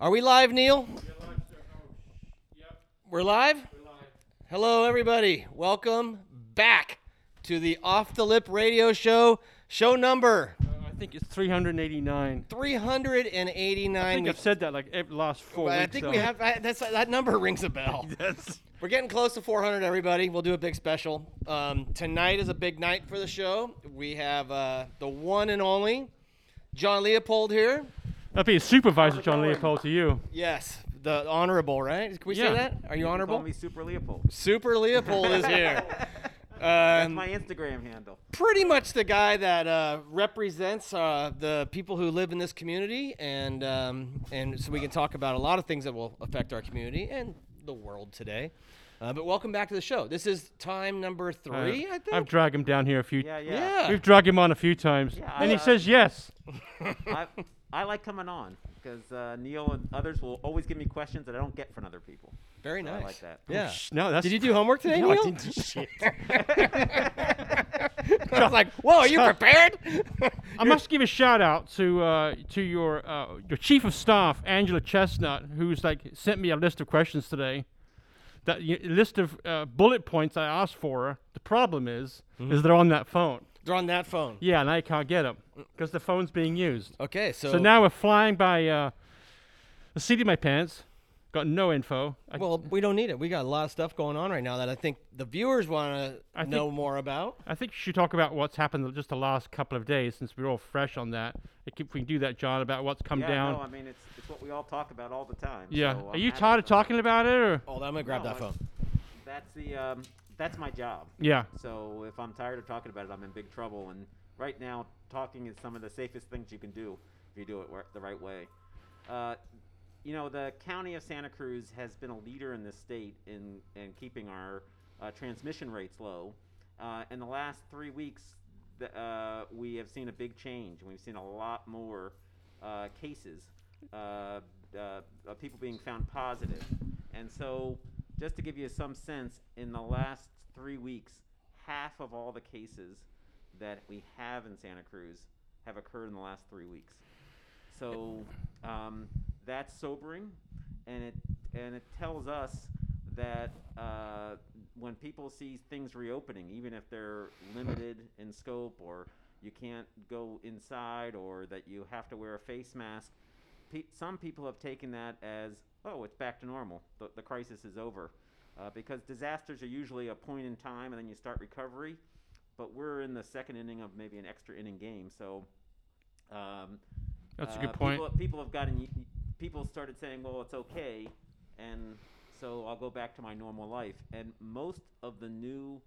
Are we live, Neil? We're live? Hello, everybody. Welcome back to the Off the Lip Radio Show, show number I think it's 389. 389. I think I've said that like every last four I weeks. think so- we have I- that's that number rings a bell. That's We're getting close to 400, everybody. We'll do a big special. Um, tonight is a big night for the show. We have uh, the one and only John Leopold here. That'd be a supervisor, John Leopold, to you. Yes, the honorable, right? Can we say that? Are you Call honorable? me Super Leopold. Super Leopold is here. That's Um, my Instagram handle. pretty much the guy that uh, represents uh, the people who live in this community, and um, and so we can talk about a lot of things that will affect our community and the world today. Uh, but welcome back to the show. This is time number three, I think. I've dragged him down here a few. Yeah, yeah. yeah. We've dragged him on a few times, Yeah, and he I- says yes. I, I like coming on because uh, Neil and others will always give me questions that I don't get from other people. Very So nice. I like that. Yeah. Shh, No, that's. Did you do homework today, No, I Neil? didn't do shit. I was like, "Whoa, are you prepared?" I must give a shout out to uh, to your uh, your chief of staff, Angela Chestnut, who's like sent me a list of questions today. That y- list of uh, bullet points I asked for. The problem is, Mm-hmm. is they're on that phone. They're on that phone. Yeah, and I can't get them because the phone's being used. Okay, so, So, now we're flying by uh, the seat of my pants. Got no info. I, well, we don't need it. We got a lot of stuff going on right now that I think the viewers want to know think- more about. I think you should talk about what's happened just the last couple of days since we're all fresh on that. If we can do that, John, about what's come yeah, down. no, I mean it's it's what we all talk about all the time. yeah. so Are I'm you tired of talking about it, or? Oh, I'm gonna grab No, that phone. That's the um, that's my job. Yeah. So if I'm tired of talking about it, I'm in big trouble. And right now, talking is some of the safest things you can do if you do it the right way. Uh, you know, the county of Santa Cruz has been a leader in this state in, in keeping our uh, transmission rates low. Uh, in the last three weeks, the, uh, we have seen a big change. We've seen a lot more uh, cases, uh, uh, of people being found positive. And so, just to give you some sense, in the last three weeks, half of all the cases that we have in Santa Cruz have occurred in the last three weeks. So um, that's sobering, and it and it tells us that uh, when people see things reopening, even if they're limited in scope or you can't go inside or that you have to wear a face mask, pe- some people have taken that as oh, it's back to normal. The, the crisis is over. Uh, because disasters are usually a point in time and then you start recovery. But we're in the second inning of maybe an extra inning game. So um, That's a uh, good point. People, people have gotten, people started saying, well, it's okay. And so I'll go back to my normal life. And most of the new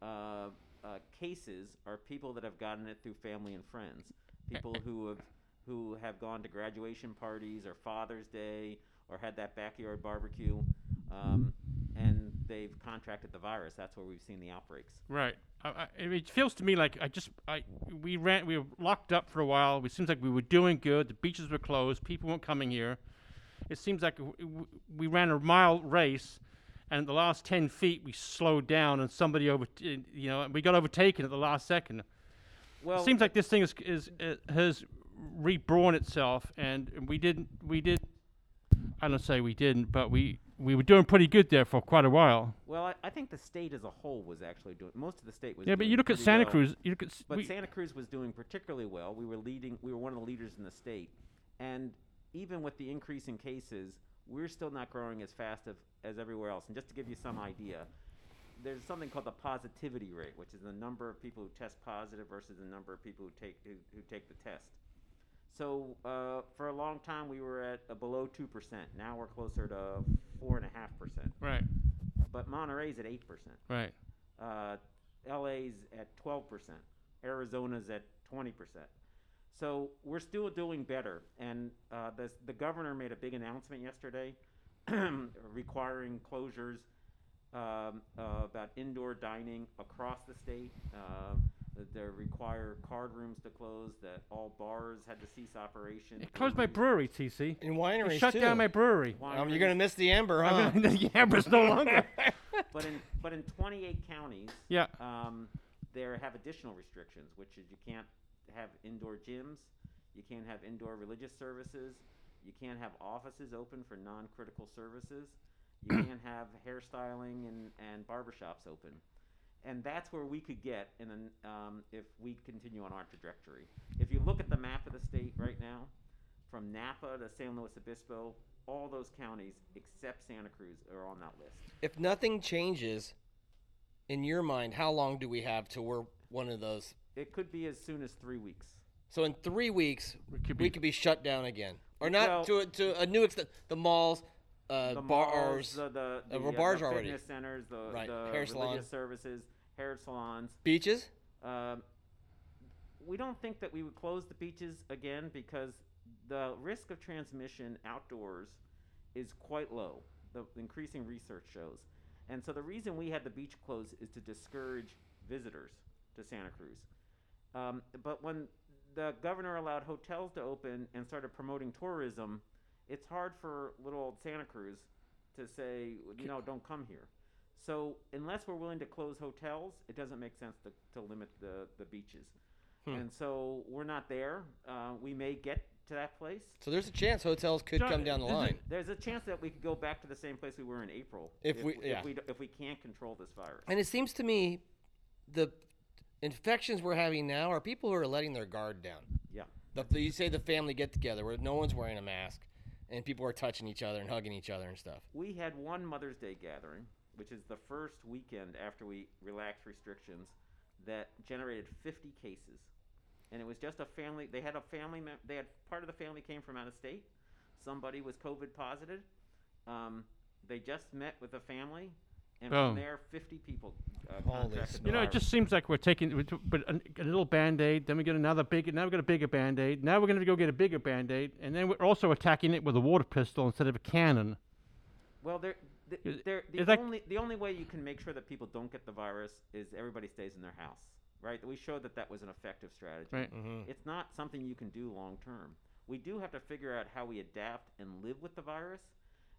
uh, uh, cases are people that have gotten it through family and friends. People who have who have gone to graduation parties or Father's Day or had that backyard barbecue, um, and they've contracted the virus. That's where we've seen the outbreaks. Right. I, I, it feels to me like I just I we ran we were locked up for a while. It seems like we were doing good. The beaches were closed. People weren't coming here. It seems like w- we ran a mile race, and at the last ten feet we slowed down, and somebody over you know we got overtaken at the last second. Well, it seems like this thing is is uh, has reborn itself, and we didn't we did. I don't say we didn't, but we we were doing pretty good there for quite a while. well, I, I think the state as a whole was actually doing. Most of the state was. Yeah, but you look at Santa well. Cruz. You look at But we- Santa Cruz was doing particularly well. We were leading. We were one of the leaders in the state, and even with the increase in cases, we're still not growing as fast of, as everywhere else. And just to give you some idea, there's something called the positivity rate, which is the number of people who test positive versus the number of people who take who, who take the test. So uh, for a long time, we were at uh, below two percent. Now we're closer to four and a half percent. right, But Monterey's at eight percent. right. Uh, LA's at 12%. Arizona's at 20%. So we're still doing better. And uh, the, the governor made a big announcement yesterday requiring closures um, uh, about indoor dining across the state. That they require card rooms to close, that all bars had to cease operation. It closed my brewery, TC. In It wineries shut too. down my brewery. Um, you're gonna miss the amber, huh? I mean, the Amber's no longer. But in, but in 28 counties, yeah. um, there have additional restrictions, which is you can't have indoor gyms, you can't have indoor religious services, You can't have offices open for non-critical services. You can't have hairstyling and, and barbershops open. And that's where we could get in an, um, if we continue on our trajectory. If you look at the map of the state right now, from Napa to San Luis Obispo, all those counties except Santa Cruz are on that list. If nothing changes, in your mind, how long do we have till we're one of those? It could be as soon as three weeks. So in three weeks, We could we be- could be shut down again, or not Well- to to a new extent. The malls, uh, the bars, malls, the, the, the, uh, uh, bars the already. fitness centers, the, Right, the hair religious services, hair salons. beaches. Um, we don't think that we would close the beaches again because the risk of transmission outdoors is quite low. The increasing research shows. And so the reason we had the beach closed is to discourage visitors to Santa Cruz. Um, but when the governor allowed hotels to open and started promoting tourism, it's hard for little old Santa Cruz to say, you know, don't come here. So unless we're willing to close hotels, it doesn't make sense to, to limit the, the beaches. Hmm. And so we're not there. Uh, we may get to that place. So there's a chance hotels could John, come down the line. There's a chance that we could go back to the same place we were in April If we- yeah. if we if we can't control this virus. And it seems to me, the infections we're having now are people who are letting their guard down. Yeah. The- you say the family get together where no one's wearing a mask, and people are touching each other and hugging each other and stuff. We had one Mother's Day gathering, which is the first weekend after we relaxed restrictions, that generated 50 cases. And it was just a family. They had a family. They had part of the family came from out of state. Somebody was COVID positive. Um, they just met with the family, and Boom. from there, 50 people uh, Holy contracted You know, it virus. just seems like we're taking, we took- but a, a little band aid, then we get another big, now we got a bigger band aid. Now we're going to go get a bigger band aid, and then we're also attacking it with a water pistol instead of a cannon. Well, they're, th- Is- they're, the is that- only the only way you can make sure that people don't get the virus is everybody stays in their house, right? We showed that that was an effective strategy. Right. Mm-hmm. It's not something you can do long term. We do have to figure out how we adapt and live with the virus,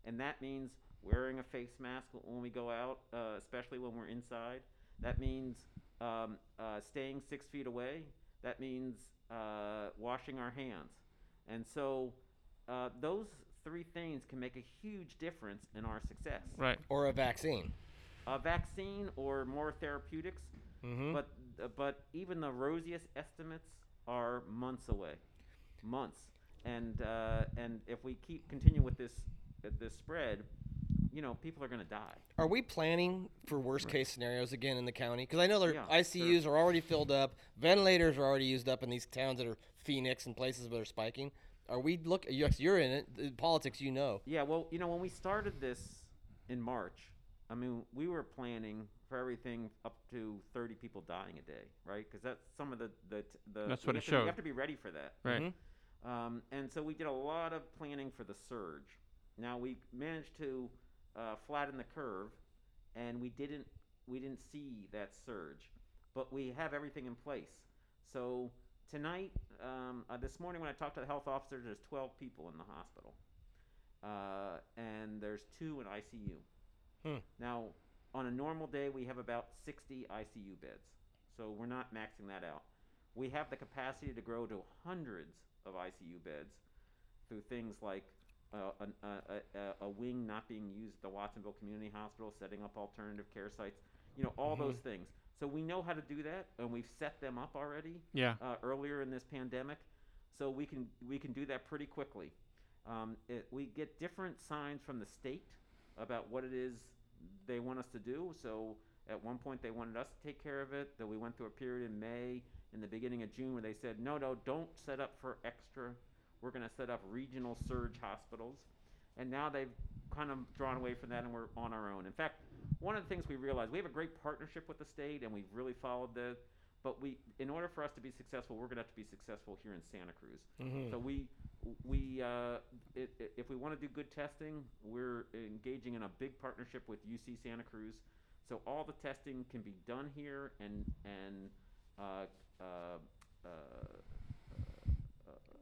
and that means wearing a face mask when we go out, uh, especially when we're inside. That means um, uh, staying six feet away. That means uh, washing our hands. And so uh, those three things can make a huge difference in our success. Right. Or a vaccine. A vaccine or more therapeutics, Mm-hmm. but uh, but even the rosiest estimates are months away, months. And uh, and if we keep continue with this uh, this spread, you know, people are going to die. Are we planning for worst case scenarios again in the county? Because I know their Yeah, ICUs are already filled up, ventilators are already used up in these towns that are Phoenix and places where they're spiking. Are we look? Yes, you're in it. The politics, you know. Yeah, well, you know, when we started this in March, I mean, we were planning for everything up to 30 people dying a day, right? Because that's some of the the, the That's what it to, You have to be ready for that. Right. Mhm. Um, and so we did a lot of planning for the surge. Now we managed to uh, flatten the curve, and we didn't we didn't see that surge, but we have everything in place. So tonight, um, uh, this morning when I talked to the health officer, there's 12 people in the hospital, uh, and there's two in ICU. Hmm. Now, on a normal day, we have about 60 ICU beds, so we're not maxing that out. We have the capacity to grow to hundreds of ICU beds through things like uh, an, a, a, a wing not being used at the Watsonville Community Hospital, setting up alternative care sites, you know, all those things. So we know how to do that, and we've set them up already Yeah. uh, earlier in this pandemic, so we can we can do that pretty quickly. Um, it, we get different signs from the state about what it is they want us to do. So at one point they wanted us to take care of it. Then we went through a period in May, in the beginning of June, where they said, no, no, don't set up for extra. We're going to set up regional surge hospitals, and now they've kind of drawn away from that, and we're on our own. In fact, one of the things we realized we have a great partnership with the state, and we've really followed the. But we, in order for us to be successful, we're going to have to be successful here in Santa Cruz. Mm-hmm. So we, we, uh, it, it, if we want to do good testing, we're engaging in a big partnership with UC Santa Cruz. So all the testing can be done here and and uh, uh, uh, uh,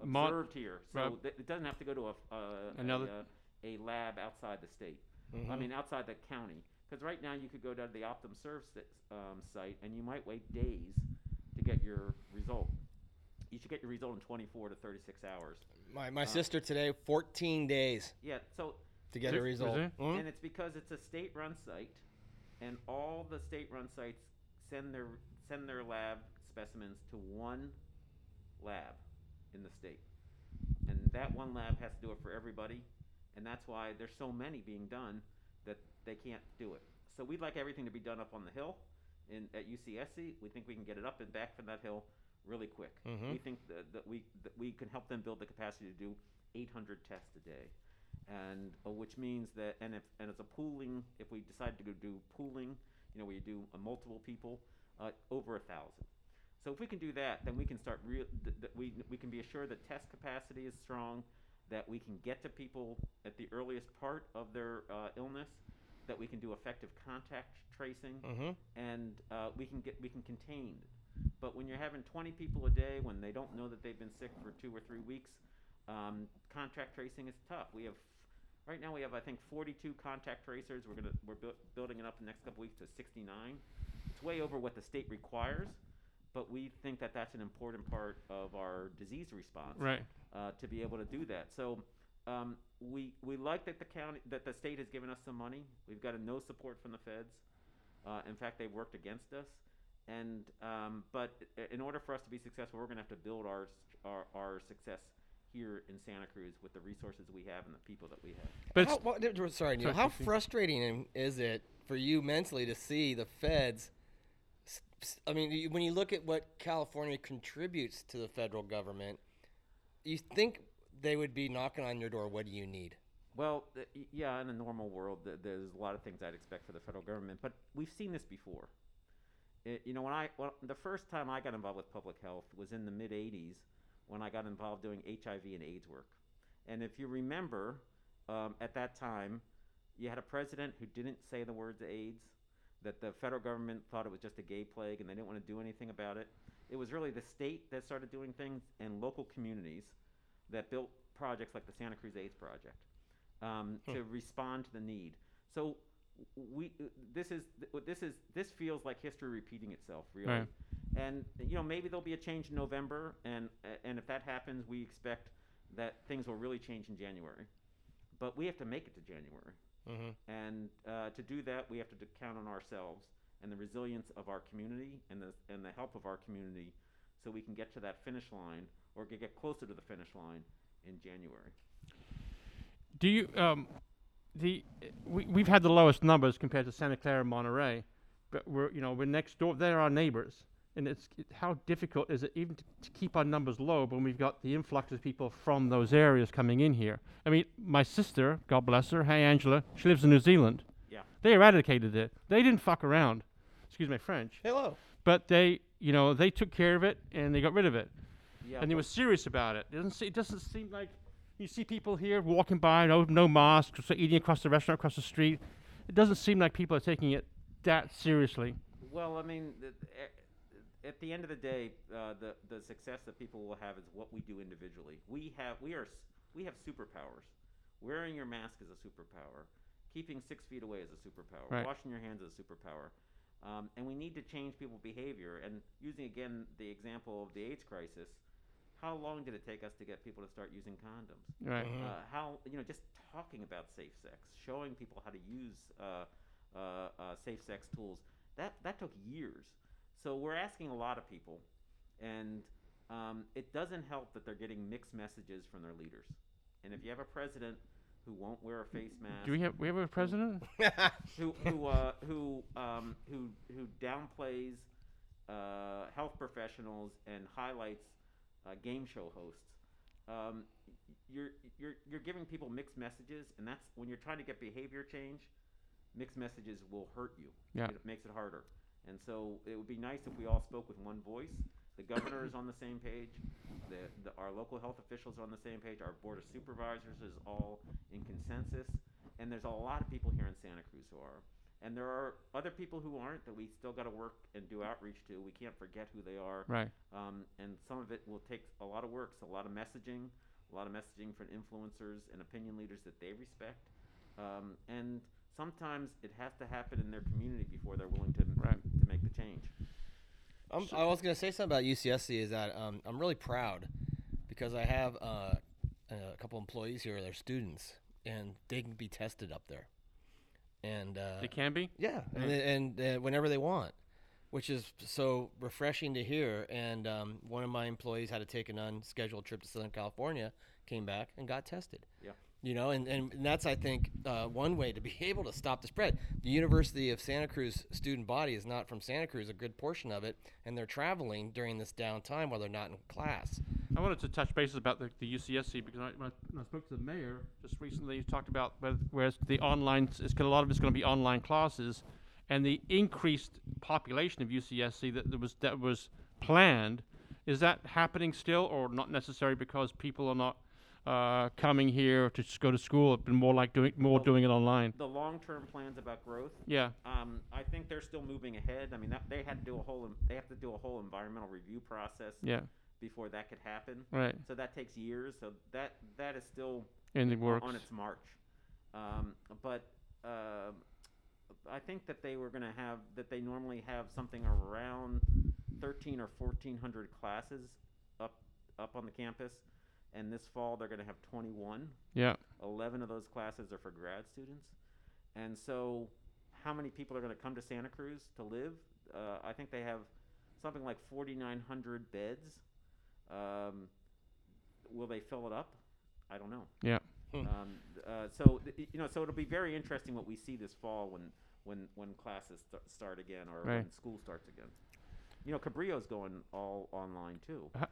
Mon- observed here. So Right. that it doesn't have to go to a uh, Another- a, uh, a lab outside the state. I Mhm. mean, outside the county. Because right now you could go down to the Optum Serve um, site and you might wait days to get your result. you should get your result in 24 to 36 hours. My, my sister today, 14 days Yeah, so to get a result. is it? Mhm. and it's because it's a state-run site, and all the state-run sites send their send their lab specimens to one lab in the state, and that one lab has to do it for everybody, and that's why there's so many being done that they can't do it. So we'd like everything to be done up on the hill, in at UCSC. We think we can get it up and back from that hill really quick. Mhm. We think that, that we that we can help them build the capacity to do 800 tests a day and uh, which means that and if and it's a pooling if we decide to go do pooling you know where you do uh, multiple people uh, over a thousand so if we can do that then we can start real th- th- we we can be assured that test capacity is strong that we can get to people at the earliest part of their uh, illness that we can do effective contact tracing Mhm. and uh, we can get we can contain but when you're having 20 people a day when they don't know that they've been sick for two or three weeks um, contract tracing is tough. We have right now we have I think 42 contact tracers. We're gonna we're bu- building it up in the next couple weeks to 69. It's way over what the state requires, but we think that that's an important part of our disease response Right. uh, to be able to do that. So um, we we like that the county that the state has given us some money. We've got a no support from the feds. Uh, in fact, they've worked against us. And um, but in order for us to be successful, we're going to have to build our, our our success here in Santa Cruz with the resources we have and the people that we have. But How, it's, what, sorry, Neil, Sorry, how frustrating is it for you mentally to see the feds? I mean, when you look at what California contributes to the federal government, you think they would be knocking on your door. What do you need? Well, yeah, in a normal world, there's a lot of things I'd expect for the federal government, but we've seen this before. It, you know, when I well, the first time I got involved with public health was in the mid '80s when I got involved doing HIV and AIDS work. And if you remember, um, at that time, you had a president who didn't say the words AIDS. That the federal government thought it was just a gay plague, and they didn't want to do anything about it. It was really the state that started doing things, and local communities that built projects like the Santa Cruz AIDS Project um, to respond to the need. So we this is this is this feels like history repeating itself really. Right. And you know maybe there'll be a change in November and and if that happens we expect that things will really change in January. But we have to make it to January. Mhm. And uh, to do that we have to count on ourselves and the resilience of our community and the and the help of our community so we can get to that finish line or get get closer to the finish line in January. do you um, the we we've had the lowest numbers compared to Santa Clara and Monterey, but we're you know we're next door. They're our neighbors, and it's it, how difficult is it even to, to keep our numbers low when we've got the influx of people from those areas coming in here. I mean, my sister, God bless her, hey Angela, she lives in New Zealand. Yeah. They eradicated it. They didn't fuck around. Excuse my French. Hello. But they, you know, they took care of it and they got rid of it Yeah, and they were serious about it. It doesn't, se- it doesn't seem like you see people here walking by, no, no masks, so eating across the restaurant across the street. It doesn't seem like people are taking it that seriously. Well, I mean, the, a- at the end of the day, uh, the the success that people will have is what we do individually. We have we are we have superpowers. Wearing your mask is a superpower. Keeping six feet away is a superpower. Right. Washing your hands is a superpower. Um, and we need to change people's behavior. And using again the example of the AIDS crisis, how long did it take us to get people to start using condoms? Right. Mhm. uh, how you know just talking about safe sex, showing people how to use uh, uh, uh, safe sex tools. That that took years. So we're asking a lot of people, and um, it doesn't help that they're getting mixed messages from their leaders. And if you have a president who won't wear a face mask, Do we have we have a president? who who uh, who um, who who downplays uh, health professionals and highlights uh, game show hosts. Um, you're you're you're giving people mixed messages, and that's when you're trying to get behavior change. Mixed messages will hurt you. Yeah. It makes it harder. And so it would be nice if we all spoke with one voice. The governor is on the same page. The, the, our local health officials are on the same page. Our board of supervisors is all in consensus. And there's a lot of people here in Santa Cruz who are. And there are other people who aren't that we still got to work and do outreach to. We can't forget who they are. Right. Um, and some of it will take a lot of work, so a lot of messaging, a lot of messaging from influencers and opinion leaders that they respect. Um, and sometimes it has to happen in their community before they're willing to, make the change. I'm, I was going to say something about UCSC is that um, I'm really proud because I have uh, a couple employees here, they're students, and they can be tested up there. And uh, They can be. yeah, and, and uh, whenever they want, which is so refreshing to hear. And um, one of my employees had to take an unscheduled trip to Southern California, came back and got tested. Yeah. You know, and, and that's I think uh, one way to be able to stop the spread. The University of Santa Cruz student body is not from Santa Cruz, a good portion of it, and they're traveling during this downtime while they're not in class. I wanted to touch bases about the, the UCSC because I, when I, spoke to the mayor just recently, he talked about where- whereas the online, s- is gonna, a lot of it's going to be online classes, and the increased population of UCSC that, that was that was planned, is that happening still or not necessary because people are not uh, coming here to just go to school? It's been more like doing more doing it online. The long-term plans about growth, Yeah, um, I think they're still moving ahead. I mean, that, they had to do a whole, they have to do a whole environmental review process yeah, before that could happen. right. So that takes years. So that that is still In the works. on its march. Um, but um I think that they were going to have that they normally have something around thirteen or fourteen hundred classes up up on the campus, and this fall they're going to have twenty one. Yeah, 11 of those classes are for grad students. And so, how many people are going to come to Santa Cruz to live? Uh, I think they have something like 4,900 beds. Um, will they fill it up? I don't know. yeah. Hmm. Um, uh, so th- you know, so it'll be very interesting what we see this fall when when when classes st- start again or when school starts again. You know, Cabrillo's going all online too. Ha- uh,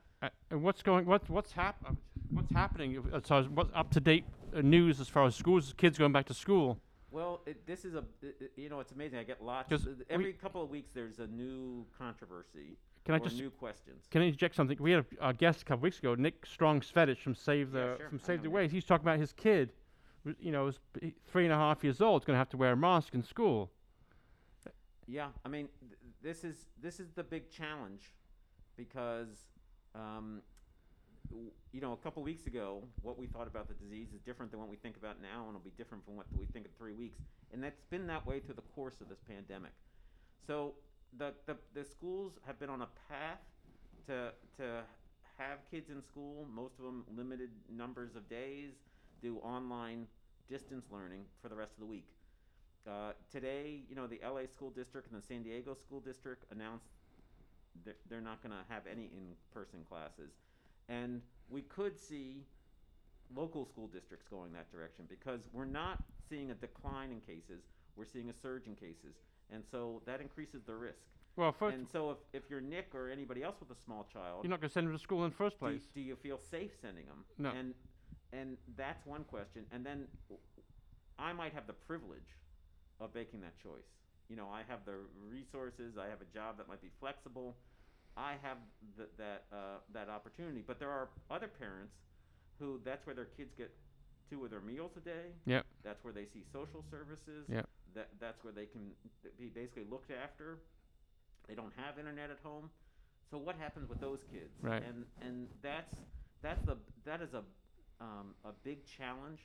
and what's going? What what's hap- uh, What's happening as far as what's up to date uh, news as far as schools, kids going back to school? Well, it, this is a, i- i- you know, it's amazing. I get lots. 'Cause uh, Every couple of weeks, there's a new controversy Can I or just new questions. can I interject something? We had a, a guest a couple weeks ago, Nick Strong Svedich from Save the Yeah, sure. from Save the. Waves. He's talking about his kid, you know, is three and a half years old, is going to have to wear a mask in school. Yeah, I mean, th- this is this is the big challenge, because, um, you know, a couple weeks ago, what we thought about the disease is different than what we think about now, and it'll be different from what we think in three weeks, and that's been that way through the course of this pandemic. So the the, the schools have been on a path to to have kids in school, most of them limited numbers of days, do online distance learning for the rest of the week. Uh, today, you know, the LA school district and the San Diego school district announced that they're not going to have any in-person classes, and we could see local school districts going that direction because we're not seeing a decline in cases, we're seeing a surge in cases, and so that increases the risk. Well, first, and so if, if you're Nick or anybody else with a small child, you're not going to send them to school in the first place. do you feel safe sending them? No. And and that's one question. And then I might have the privilege of making that choice. You know, I have the resources. I have a job that might be flexible. I have th- that uh, that opportunity. But there are other parents who that's where their kids get two of their meals a day. Yep. That's where they see social services. Yep. That that's where they can be basically looked after. They don't have internet at home. So what happens with those kids? Right. And and that's that's the that is a um, a big challenge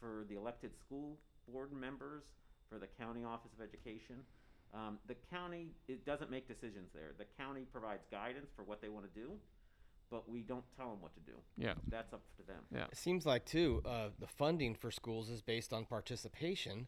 for the elected school board members, for the county office of education. Um, the county it doesn't make decisions there. The county provides guidance for what they want to do, but we don't tell them what to do. Yeah. That's up to them. Yeah. It seems like too uh, the funding for schools is based on participation,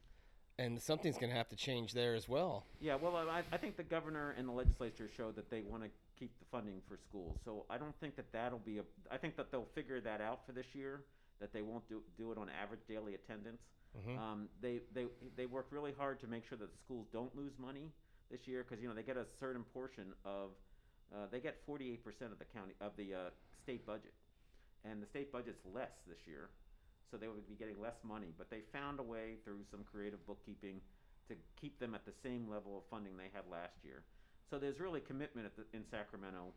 and something's going to have to change there as well. Yeah, well, I, I think the governor and the legislature showed that they want to keep the funding for schools. So I don't think that that'll be a. I think that they'll figure that out for this year. That they won't do do it on average daily attendance. Mhm. Um, they they they work really hard to make sure that the schools don't lose money this year because you know they get a certain portion of. Uh, they get 48% of the county of the uh, state budget, and the state budget's less this year, so they would be getting less money. But they found a way through some creative bookkeeping to keep them at the same level of funding they had last year. So there's really commitment at the, in Sacramento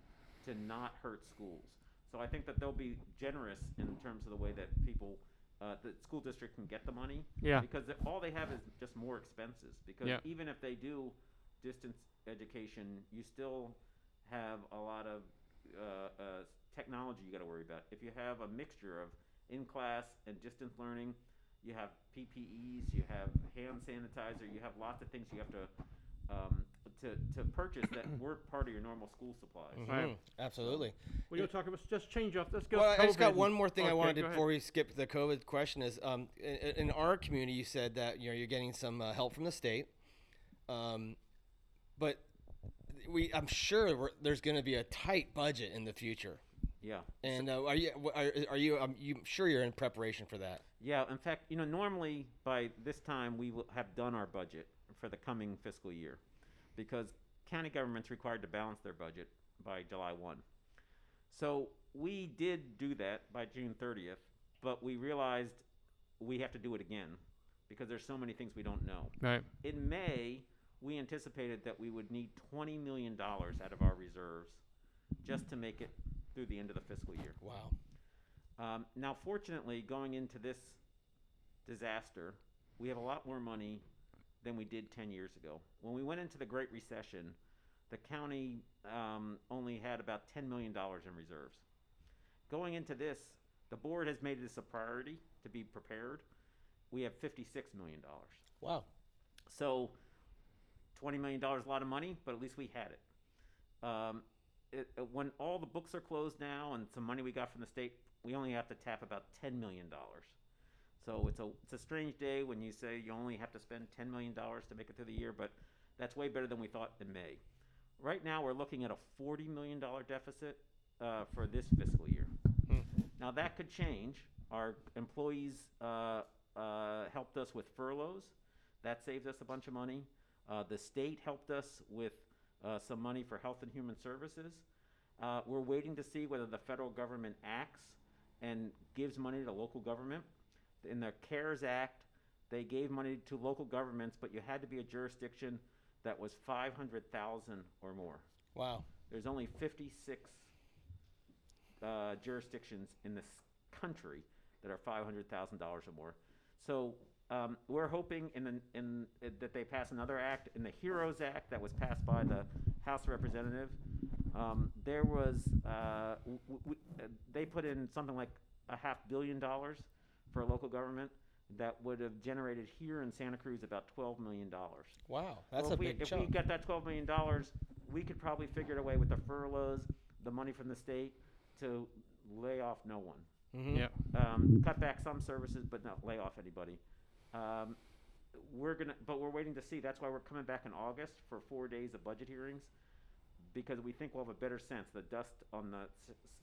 to not hurt schools. So I think that they'll be generous in terms of the way that people, uh, the school district can get the money. Yeah. Because all they have is just more expenses. Because Yeah. even if they do distance education, you still have a lot of uh, uh, technology you got to worry about. If you have a mixture of in class and distance learning, you have PPEs, you have hand sanitizer, you have lots of things you have to um, to, to purchase that weren't part of your normal school supplies. Right. Mhm, Absolutely. We're gonna talk about just change off. Let's go. Well, I just got COVID one more thing I okay, wanted to go ahead. before we skip the COVID question is um, in, in our community you said that you know you're getting some uh, help from the state, um, but we I'm sure we're, there's going to be a tight budget in the future. Yeah. And uh, are you are, are you um, you sure you're in preparation for that? Yeah, in fact, you know, normally by this time we will have done our budget for the coming fiscal year because county government's required to balance their budget by July 1. So we did do that by June 30th, but we realized we have to do it again because there's so many things we don't know. Right. In May, we anticipated that we would need $20 million out of our reserves just to make it through the end of the fiscal year. Wow. Um, now, fortunately, going into this disaster, we have a lot more money than we did 10 years ago. When we went into the Great Recession, the county um, only had about $10 million in reserves. Going into this, the board has made this a priority to be prepared. We have $56 million. Wow. So, $20 million is a lot of money, but at least we had it. Um, it, uh, when all the books are closed now and some money we got from the state, we only have to tap about $10 million. So it's a, it's a strange day when you say you only have to spend $10 million to make it through the year, but that's way better than we thought in May. Right now, we're looking at a $40 million deficit uh, for this fiscal year. Now, that could change. Our employees uh, uh, helped us with furloughs. That saves us a bunch of money. Uh, the state helped us with uh, some money for health and human services. Uh, we're waiting to see whether the federal government acts and gives money to local government. In the CARES Act, they gave money to local governments, but you had to be a jurisdiction that was 500,000 or more. Wow. There's only 56 uh, jurisdictions in this country that are $500,000 or more. So um, we're hoping in, the, in uh, that they pass another act in the Heroes Act that was passed by the House of Representatives. Um, there was uh, w- w- uh, they put in something like a half billion dollars for a local government that would have generated here in Santa Cruz about 12 million dollars. Wow. That's Well, a if we, big if chunk. we got that twelve million dollars, we could probably figure it away with the furloughs, the money from the state, to lay off no one. Mhm. Yeah. Um, cut back some services, but not lay off anybody. Um, we're gonna, but we're waiting to see. That's why we're coming back in August for four days of budget hearings, because we think we'll have a better sense. The dust on the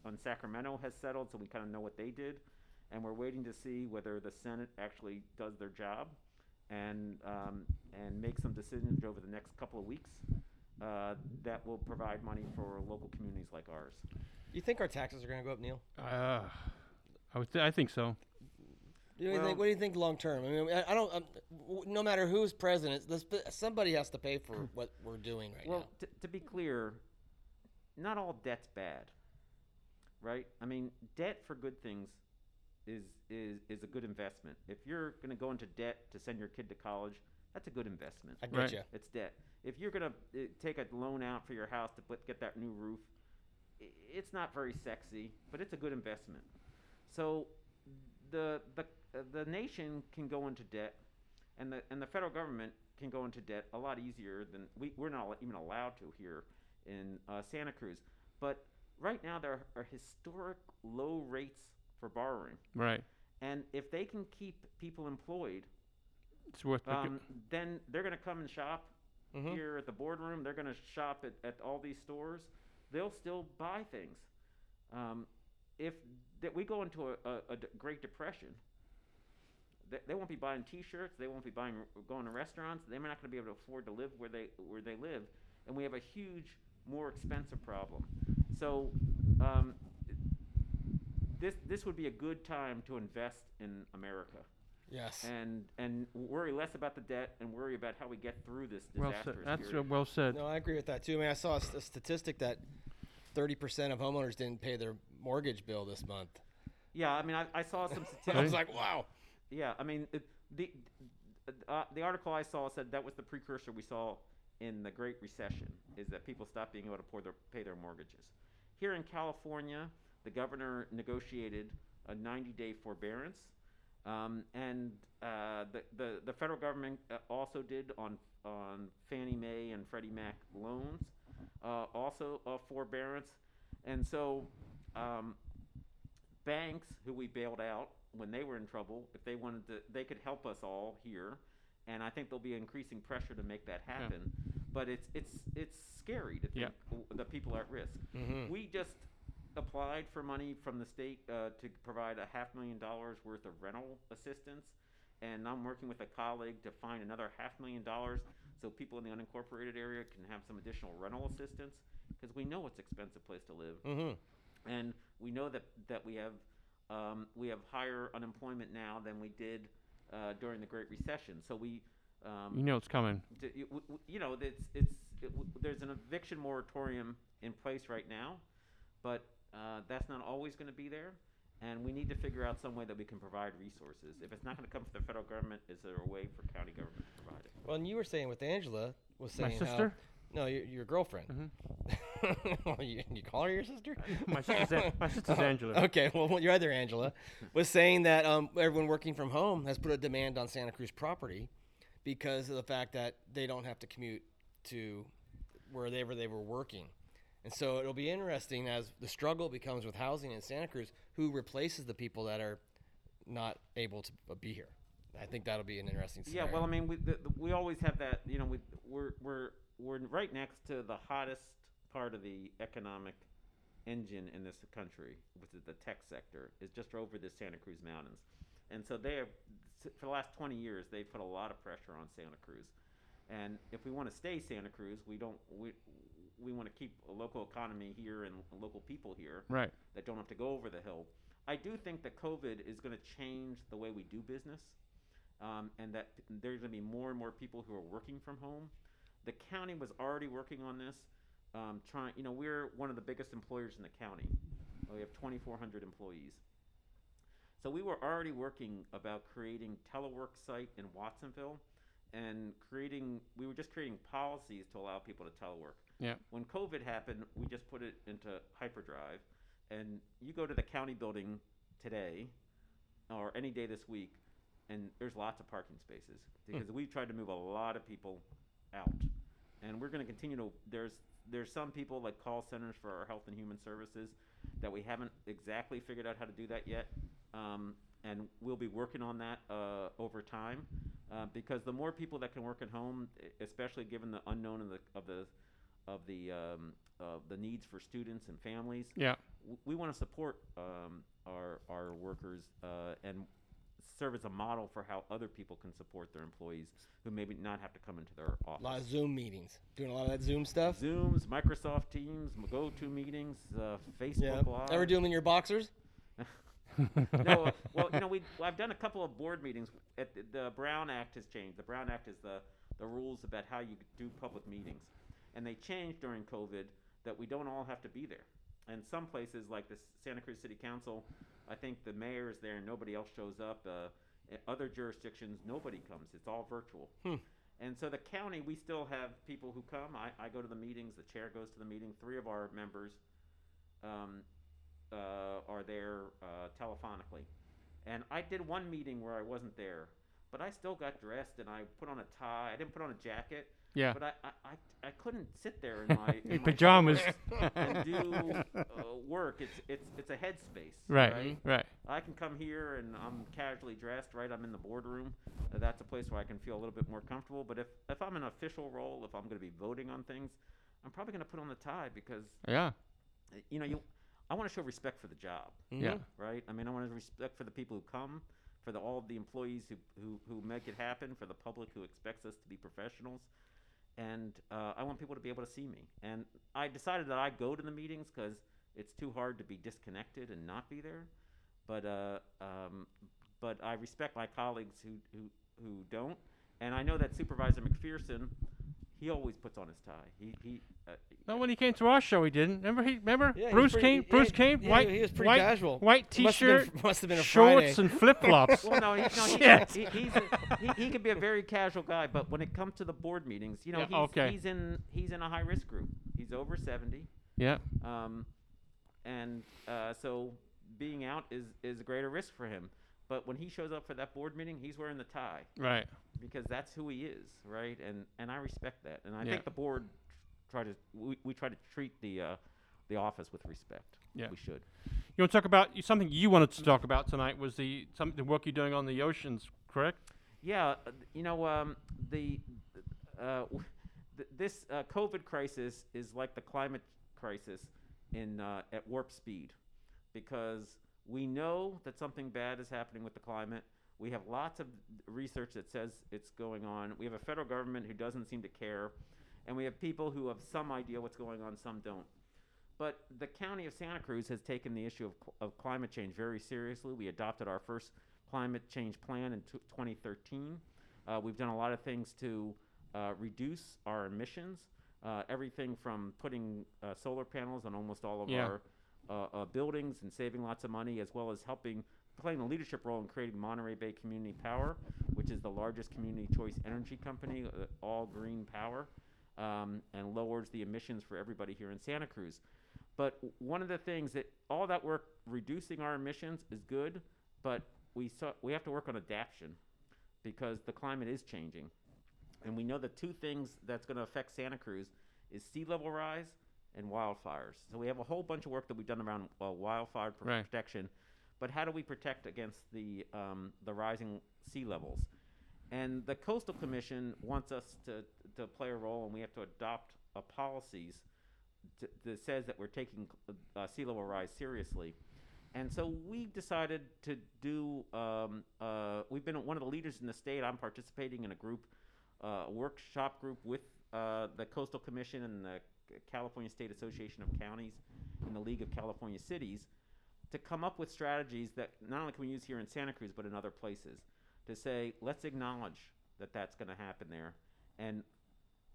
on Sacramento has settled, so we kind of know what they did, and we're waiting to see whether the Senate actually does their job, and um, and make some decisions over the next couple of weeks uh, that will provide money for local communities like ours. You think our taxes are going to go up, Neil? Uh, I would. Th- I think so. Do you think, what do you think long term? I mean, I, I don't. Um, w- no matter who's president, this, somebody has to pay for what we're doing right Well, now. t- to be clear, not all debt's bad, right? I mean, debt for good things is is is a good investment. If you're going to go into debt to send your kid to college, that's a good investment. I get Right. you. It's debt. If you're going to uh, take a loan out for your house to put, get that new roof, it's not very sexy, but it's a good investment. So the the uh, the nation can go into debt, and the and the federal government can go into debt a lot easier than we we're not even allowed to here in uh, Santa Cruz. But right now there are historic low rates for borrowing, Right. and if they can keep people employed, It's worth. um, then they're going to come and shop Mhm. here at the boardroom. They're going to shop at, at all these stores. They'll still buy things. Um, if that we go into a a Great Depression, they, they won't be buying T-shirts. They won't be buying going to restaurants. They're not going to be able to afford to live where they where they live, and we have a huge, more expensive problem. So. Um, this, this would be a good time to invest in America Yes. and and worry less about the debt and worry about how we get through this well said. disastrous That's uh, period. well said. No, I agree with that too. I mean, I saw a, st- a statistic that 30% of homeowners didn't pay their mortgage bill this month. yeah, I mean, I, I saw some I statistics. was like, wow. yeah, I mean, it, the uh, the article I saw said that was the precursor we saw in the Great Recession, is that people stopped being able to pour their, pay their mortgages. Here in California, the governor negotiated a 90-day forbearance. Um, and uh, the, the the federal government uh, also did on on Fannie Mae and Freddie Mac loans, uh, also a forbearance, and so um, banks who we bailed out when they were in trouble, if they wanted to, they could help us all here, and I think there'll be increasing pressure to make that happen. But it's it's it's scary to think Yeah. the people are at risk. Mhm. We just applied for money from the state uh, to provide a half million dollars worth of rental assistance, and I'm working with a colleague to find another half million dollars so people in the unincorporated area can have some additional rental assistance because we know it's an expensive place to live Mhm. and we know that that we have um, we have higher unemployment now than we did uh, during the Great Recession. So we, um, You know it's coming. you, w- w- you know, it's it's it, there's an eviction moratorium in place right now, but uh, that's not always going to be there. And we need to figure out some way that we can provide resources. If it's not going to come from the federal government, is there a way for county government to provide it? Well, and you were saying with Angela was My saying how- sister? no, your, your girlfriend. Mhm. you, you call her your sister? My sister's my sister's Oh, Angela. Okay, well, what your other Angela was saying that um, everyone working from home has put a demand on Santa Cruz property because of the fact that they don't have to commute to wherever they were working. And so it'll be interesting as the struggle becomes with housing in Santa Cruz, who replaces the people that are not able to be here. I think that'll be an interesting Yeah, well, I mean, we the, the, we always have that. You know, we we're we're we're right next to the hottest part of the economic engine in this country, which is the tech sector, is just over the Santa Cruz Mountains, and so they have for the last 20 years they've put a lot of pressure on Santa Cruz, and if we want to stay Santa Cruz, we don't we we want to keep a local economy here and local people here Right. that don't have to go over the hill. I do think that COVID is going to change the way we do business, um, and that there's going to be more and more people who are working from home. The county was already working on this, um, trying. You know, we're one of the biggest employers in the county. We have 2,400 employees. So we were already working about creating telework site in Watsonville, and creating. We were just creating policies to allow people to telework. Yeah. When COVID happened, we just put it into hyperdrive, and you go to the county building today, or any day this week, and there's lots of parking spaces because we've tried to move a lot of people out, and we're going to continue to. There's there's some people like call centers for our health and human services that we haven't exactly figured out how to do that yet, um, and we'll be working on that uh, over time uh, because the more people that can work at home, especially given the unknown of the of the of the um, of the needs for students and families, Yeah. w- we want to support um, our our workers uh, and serve as a model for how other people can support their employees who maybe not have to come into their office. a lot of. Zoom meetings, doing a lot of that Zoom stuff. Zooms, Microsoft Teams, GoTo meetings, uh, Facebook Yeah. Live. Ever do them in your boxers? no, uh, well, you know, we I've done a couple of board meetings. At the, the Brown Act has changed. The Brown Act is the the rules about how you do public meetings, and they changed during COVID that we don't all have to be there. And some places like the Santa Cruz City Council, I think the mayor is there and nobody else shows up. Uh, other jurisdictions, nobody comes. It's all virtual. Hmm. And so the county, we still have people who come. I, I go to the meetings. The chair goes to the meeting. Three of our members um, uh, are there uh, telephonically. And I did one meeting where I wasn't there, but I still got dressed and I put on a tie. I didn't put on a jacket, Yeah. but I, I, I, I couldn't sit there in my, In my pajamas. and do uh, work. It's it's it's a headspace. Right. Right. I can come here and I'm casually dressed, right? I'm in the boardroom. Uh, that's a place where I can feel a little bit more comfortable. But if, if I'm in an official role, if I'm going to be voting on things, I'm probably going to put on the tie because, Yeah. you know, you, I want to show respect for the job, Yeah. Mhm. right? I mean, I want to respect for the people who come, for the, all of the employees who, who, who make it happen, for the public who expects us to be professionals. And uh, I want people to be able to see me. And I decided that I go to the meetings because it's too hard to be disconnected and not be there. But uh, um, but I respect my colleagues who, who who don't. And I know that Supervisor McPherson, he always puts on his tie. He he. Uh, No, when he came to our show, he didn't. Remember? He remember Yeah, Bruce pretty- came. yeah, Bruce came. yeah, white. he was pretty white, casual. White Must have been- T-shirt, must have been a shorts, Friday. and flip flops. well, no, he, no, he, he, he's a, he, he can be a very casual guy, but when it comes to the board meetings, you know, Yeah, he's, okay. he's in he's in a high risk group. He's over seventy, yeah. um, and uh, so being out is is a greater risk for him. But when he shows up for that board meeting, he's wearing the tie Right. because that's who he is, right? And and I respect that, and I Yeah. think the board try to we, we try to treat the uh, the office with respect. Yeah. we should. You want to talk about something you wanted to talk about tonight was the some the work you're doing on the oceans, correct? Yeah, uh, you know, um, the uh, th- this uh, COVID crisis is like the climate crisis in uh, at warp speed, because we know that something bad is happening with the climate. We have lots of research that says it's going on. We have a federal government who doesn't seem to care, and we have people who have some idea what's going on, some don't. But the county of Santa Cruz has taken the issue of, of climate change very seriously. We adopted our first climate change plan in t- 2013. Uh, we've done a lot of things to uh, reduce our emissions. Uh, everything from putting uh, solar panels on almost all of Yeah. our uh, buildings and saving lots of money, as well as helping playing a leadership role in creating Monterey Bay Community Power, which is the largest community choice energy company, uh, all green power, um, and lowers the emissions for everybody here in Santa Cruz. But one of the things that all that work reducing our emissions is good, but we saw, we have to work on adaptation because the climate is changing. And we know the two things that's going to affect Santa Cruz is sea level rise and wildfires. So we have a whole bunch of work that we've done around uh, wildfire Right. protection, but how do we protect against the um, the rising sea levels? And the Coastal Commission wants us to, to play a role, and we have to adopt uh, policies that says that we're taking uh, sea level rise seriously. And so we decided to do. Um, uh, we've been one of the leaders in the state. I'm participating in a group, uh, a workshop group with uh, the Coastal Commission and the California State Association of Counties and the League of California Cities to come up with strategies that not only can we use here in Santa Cruz but in other places to say let's acknowledge that that's going to happen there. And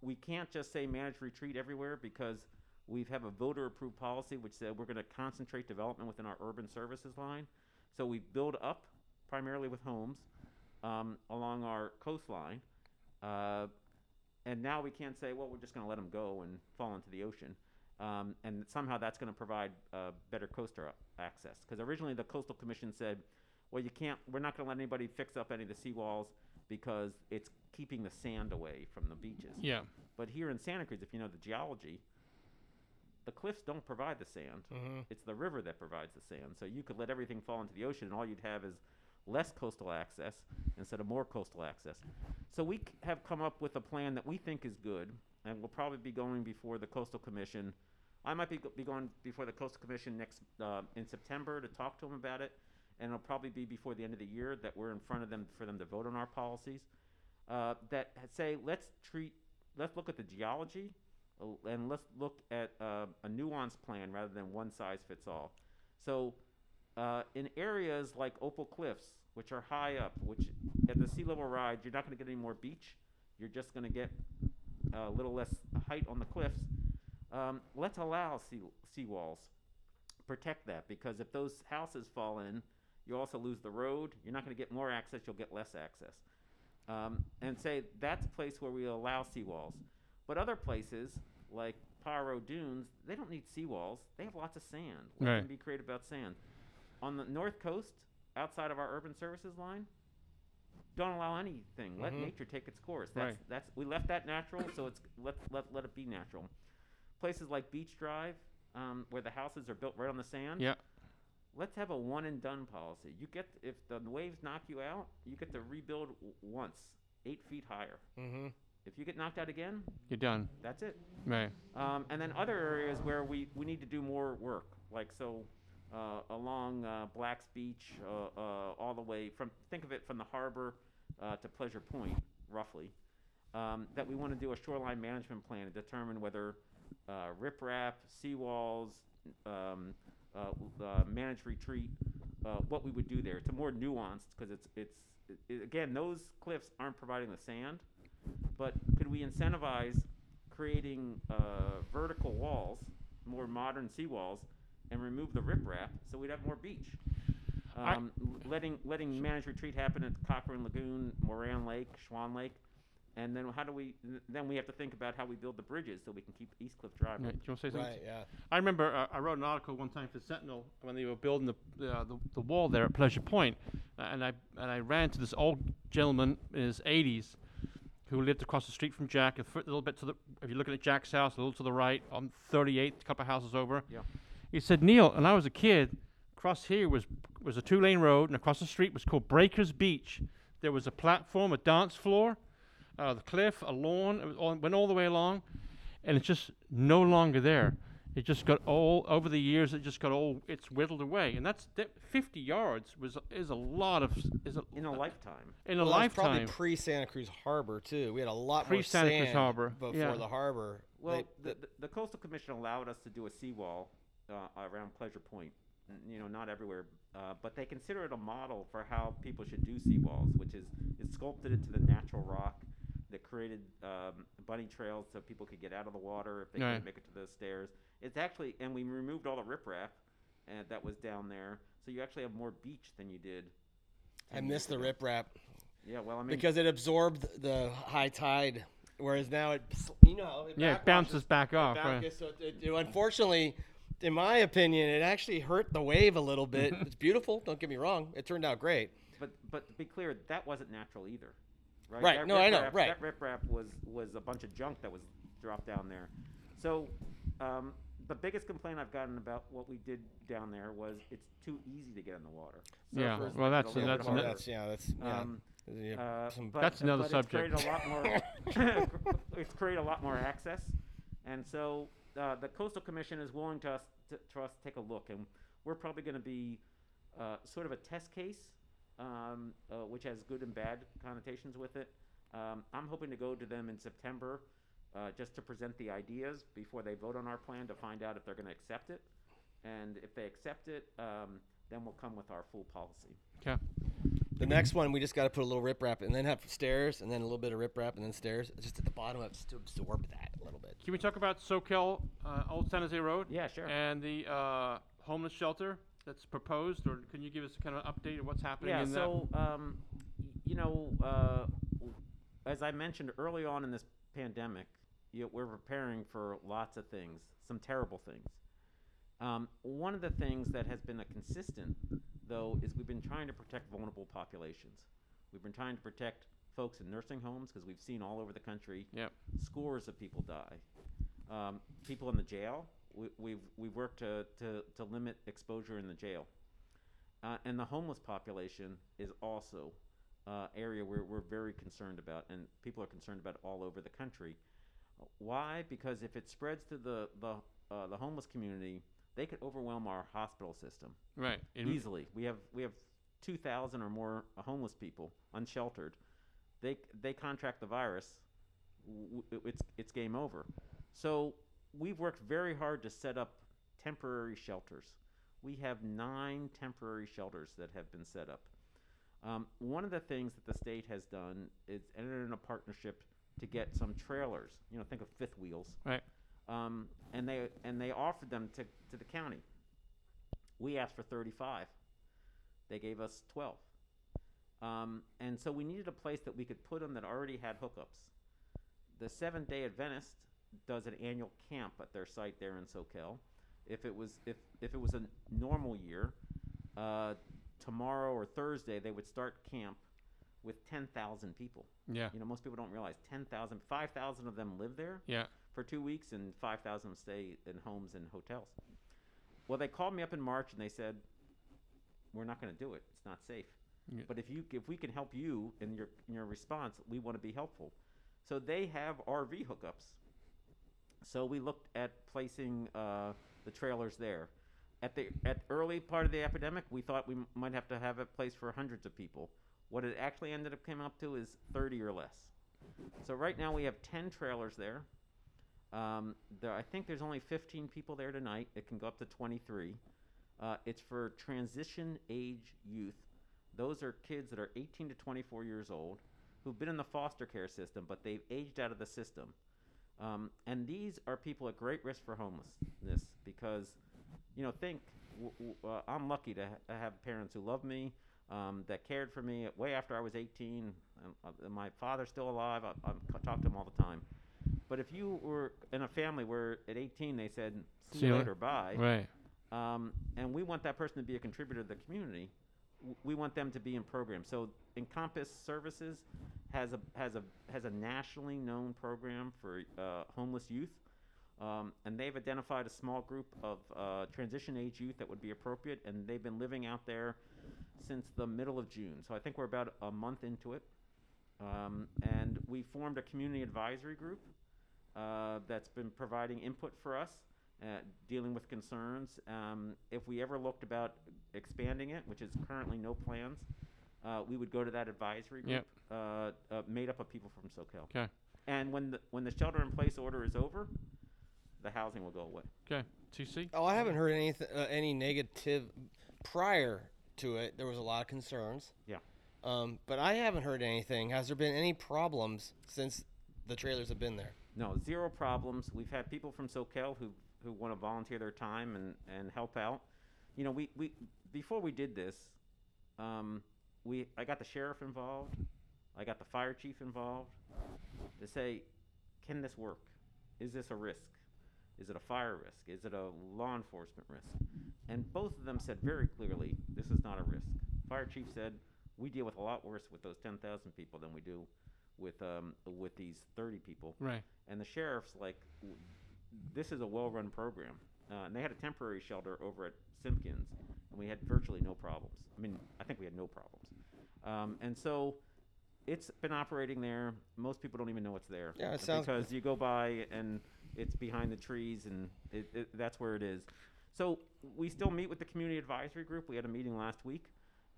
we can't just say manage retreat everywhere because we have a voter approved policy which said we're going to concentrate development within our urban services line. So we build up primarily with homes um, along our coastline uh, and now we can't say well we're just going to let them go and fall into the ocean um, and somehow that's going to provide uh, better coastal access because originally the coastal commission said well you can't we're not going to let anybody fix up any of the seawalls because it's keeping the sand away from the beaches Yeah. but here in Santa Cruz, if you know the geology, the cliffs don't provide the sand. Mm-hmm. It's the river that provides the sand. So you could let everything fall into the ocean, and all you'd have is less coastal access instead of more coastal access. So we c- have come up with a plan that we think is good, and we'll probably be going before the Coastal Commission. I might be, go- be going before the Coastal Commission next uh, in September to talk to them about it, and it'll probably be before the end of the year that we're in front of them for them to vote on our policies. Uh, that say let's treat let's look at the geology uh, and let's look at uh, a nuanced plan rather than one size fits all. So, uh, in areas like Opal Cliffs, which are high up, which at the sea level rise, you're not going to get any more beach. You're just going to get a little less height on the cliffs. Um, let's allow sea sea walls. Protect that because if those houses fall in, you also lose the road. You're not going to get more access. You'll get less access um, and say that's a place where we allow seawalls. But other places, like Pajaro Dunes, they don't need seawalls. They have lots of sand. Let Right. them be creative about sand. On the north coast, outside of our urban services line, don't allow anything. Let Mhm. nature take its course. That's Right. that's we left that natural, so it's let let let it be natural. Places like Beach Drive, um, where the houses are built right on the sand. Yeah. Let's have a one and done policy. You get if the waves knock you out, you get to rebuild w- once, eight feet higher. Mm-hmm. If you get knocked out again, You're done. that's it. Right. Um, and then other areas where we, we need to do more work, like so uh, along uh, Black's Beach, uh, uh, all the way from think of it from the harbor uh, to Pleasure Point, roughly. Um, that we want to do a shoreline management plan to determine whether uh, riprap, seawalls, um, managed retreat, what we would do there. It's more nuanced because it's it's it, again those cliffs aren't providing the sand, but could we incentivize creating vertical walls, more modern seawalls, and remove the riprap so we'd have more beach? Um, l- letting letting managed retreat happen at Corcoran Lagoon, Moran Lake, Schwan Lake, and then how do we? th- Then we have to think about how we build the bridges so we can keep East Cliff Drive. Yeah, do you want to say something? Right. Yeah. I remember uh, I wrote an article one time for Sentinel when they were building the uh, the, the wall there at Pleasure Point, uh, and I and I ran to this old gentleman in his 80s who lived across the street from Jack, a foot- little bit to the. If you're looking at Jack's house, a little to the right, on 38, a couple of houses over. Yeah. He said, Neil, when I was a kid, across here was was a two lane road, and across the street was called Breakers Beach. There was a platform, a dance floor, uh, the cliff, a lawn. It was all, went all the way along, and it's just no longer there. It just got all over the years. It just got all it's whittled away, and that's that 50 yards was is a lot of is a, in a lifetime. in a Well, that lifetime. Probably pre Santa Cruz Harbor too. We had a lot more Pre-Santa Cruz Harbor, before yeah. the harbor. Well, They- the, the, the coastal commission allowed us to do a seawall uh, around Pleasure Point. You know, not everywhere, uh, but they consider it a model for how people should do seawalls, which is it sculpted into the natural rock that created um, bunny trails so people could get out of the water if they Right. couldn't make it to the stairs. It's actually, and we removed all the riprap and that was down there, so you actually have more beach than you did. I 10 missed the riprap Yeah, well, I mean, because it absorbed the high tide, whereas now it, you know, it yeah, it bounces back it off. Right. So it, it- unfortunately, in my opinion, it actually hurt the wave a little bit. it's beautiful. Don't get me wrong. It turned out great. But but to be clear, that wasn't natural either, right? Right, That no, I know, riprap- right. That riprap was was a bunch of junk that was dropped down there. So um, the biggest complaint I've gotten about what we did down there was it's too easy to get in the water. Yeah, Surfers well, make that's- a little that's bit harder. That's yeah. That's yeah. Um, Yeah, uh, some- but, That's another but subject. It's created a lot more. it's created a lot more access, and so uh, the coastal commission is willing to us to, to us to take a look, and we're probably going to be uh, sort of a test case, um, uh, which has good and bad connotations with it. Um, I'm hoping to go to them in September, uh, just to present the ideas before they vote on our plan to find out if they're going to accept it, and if they accept it, um, then we'll come with our full policy. Okay. The next one, we just got to put a little riprap and then have stairs and then a little bit of riprap and then stairs just at the bottom of just to absorb that a little bit. Can we talk about Soquel, uh, Old San Jose Road? Yeah, sure. And the uh, homeless shelter that's proposed, or can you give us kind of an update of what's happening Yeah, in so um, you know, uh, as I mentioned early on in this pandemic, you know, we're preparing for lots of things, some terrible things. Um, one of the things that has been a consistent, though, is we've been trying to protect vulnerable populations. We've been trying to protect folks in nursing homes because we've seen all over the country Yep. scores of people die. Um, people in the jail, we, we've, we've worked to, to, to limit exposure in the jail. Uh, and the homeless population is also uh, area where we're very concerned about, and people are concerned about all over the country. Why? Because if it spreads to the the, uh, the homeless community, they could overwhelm our hospital system Right. Easily. We have we have two thousand or more homeless people unsheltered. They they contract the virus. It's it's game over. So we've worked very hard to set up temporary shelters. We have nine temporary shelters that have been set up. Um, one of the things that the state has done is entered in a partnership to get some trailers. You know, think of fifth wheels Right. Um, and they and they offered them to, to the county. We asked for 35. They gave us 12. Um, and so we needed a place that we could put them that already had hookups. The Seventh Day Adventist does an annual camp at their site there in Soquel. If it was if if it was a normal year, uh, tomorrow or Thursday they would start camp with 10,000 people. Yeah. You know, most people don't realize 10,000, 5,000 of them live there Yeah. For two weeks, and 5,000 stay in homes and hotels. Well, they called me up in March and they said, "We're not going to do it. It's not safe. Yeah. But if you if we can help you in your in your response, we want to be helpful." So they have RV hookups. So we looked at placing uh, the trailers there. At the at early part of the epidemic, we thought we might have to have a place for hundreds of people. What it actually ended up coming up to is 30 or less. So right now we have 10 trailers there. Um, there, I think there's only 15 people there tonight. It can go up to 23. Uh, it's for transition age youth. Those are kids that are 18 to 24 years old who've been in the foster care system, but they've aged out of the system. Um, and these are people at great risk for homelessness because, you know, think w- w- uh, I'm lucky to ha- have parents who love me, um, that cared for me way after I was 18. and, uh, my father's still alive. I, I talk to him all the time. But if you were in a family where at 18 they said, "See, See you later, bye," Right. um, and we want that person to be a contributor to the community. w- We want them to be in programs. So Encompass Services has a has a has a nationally known program for uh, homeless youth, um, and they've identified a small group of uh, transition age youth that would be appropriate, and they've been living out there since the middle of June. So I think we're about a month into it, um, and we formed a community advisory group uh, that's been providing input for us, uh, dealing with concerns. Um, if we ever looked about expanding it, which is currently no plans, uh, we would go to that advisory group, Yep. uh, uh, made up of people from Soquel. Okay. And when the when the shelter in place order is over, the housing will go away. Okay. TC. Oh, I haven't heard anything, uh, any negative. Prior to it, there was a lot of concerns. Yeah. Um, but I haven't heard anything. Has there been any problems since the trailers have been there? No, zero problems. We've had people from Soquel who who want to volunteer their time and, and help out. You know, we, we before we did this, um, we I got the sheriff involved, I got the fire chief involved to say, can this work? Is this a risk? Is it a fire risk? Is it a law enforcement risk? And both of them said very clearly, this is not a risk. Fire chief said, we deal with a lot worse with those 10,000 people than we do with um, with these 30 people. Right. And the sheriff's like, this is a well-run program. Uh, and they had a temporary shelter over at Simpkins, and we had virtually no problems. I mean, I think we had no problems. Um, and so it's been operating there. Most people don't even know it's there. Yeah, it sounds- Because you go by and it's behind the trees, and it, it, that's where it is. So we still meet with the community advisory group. We had a meeting last week.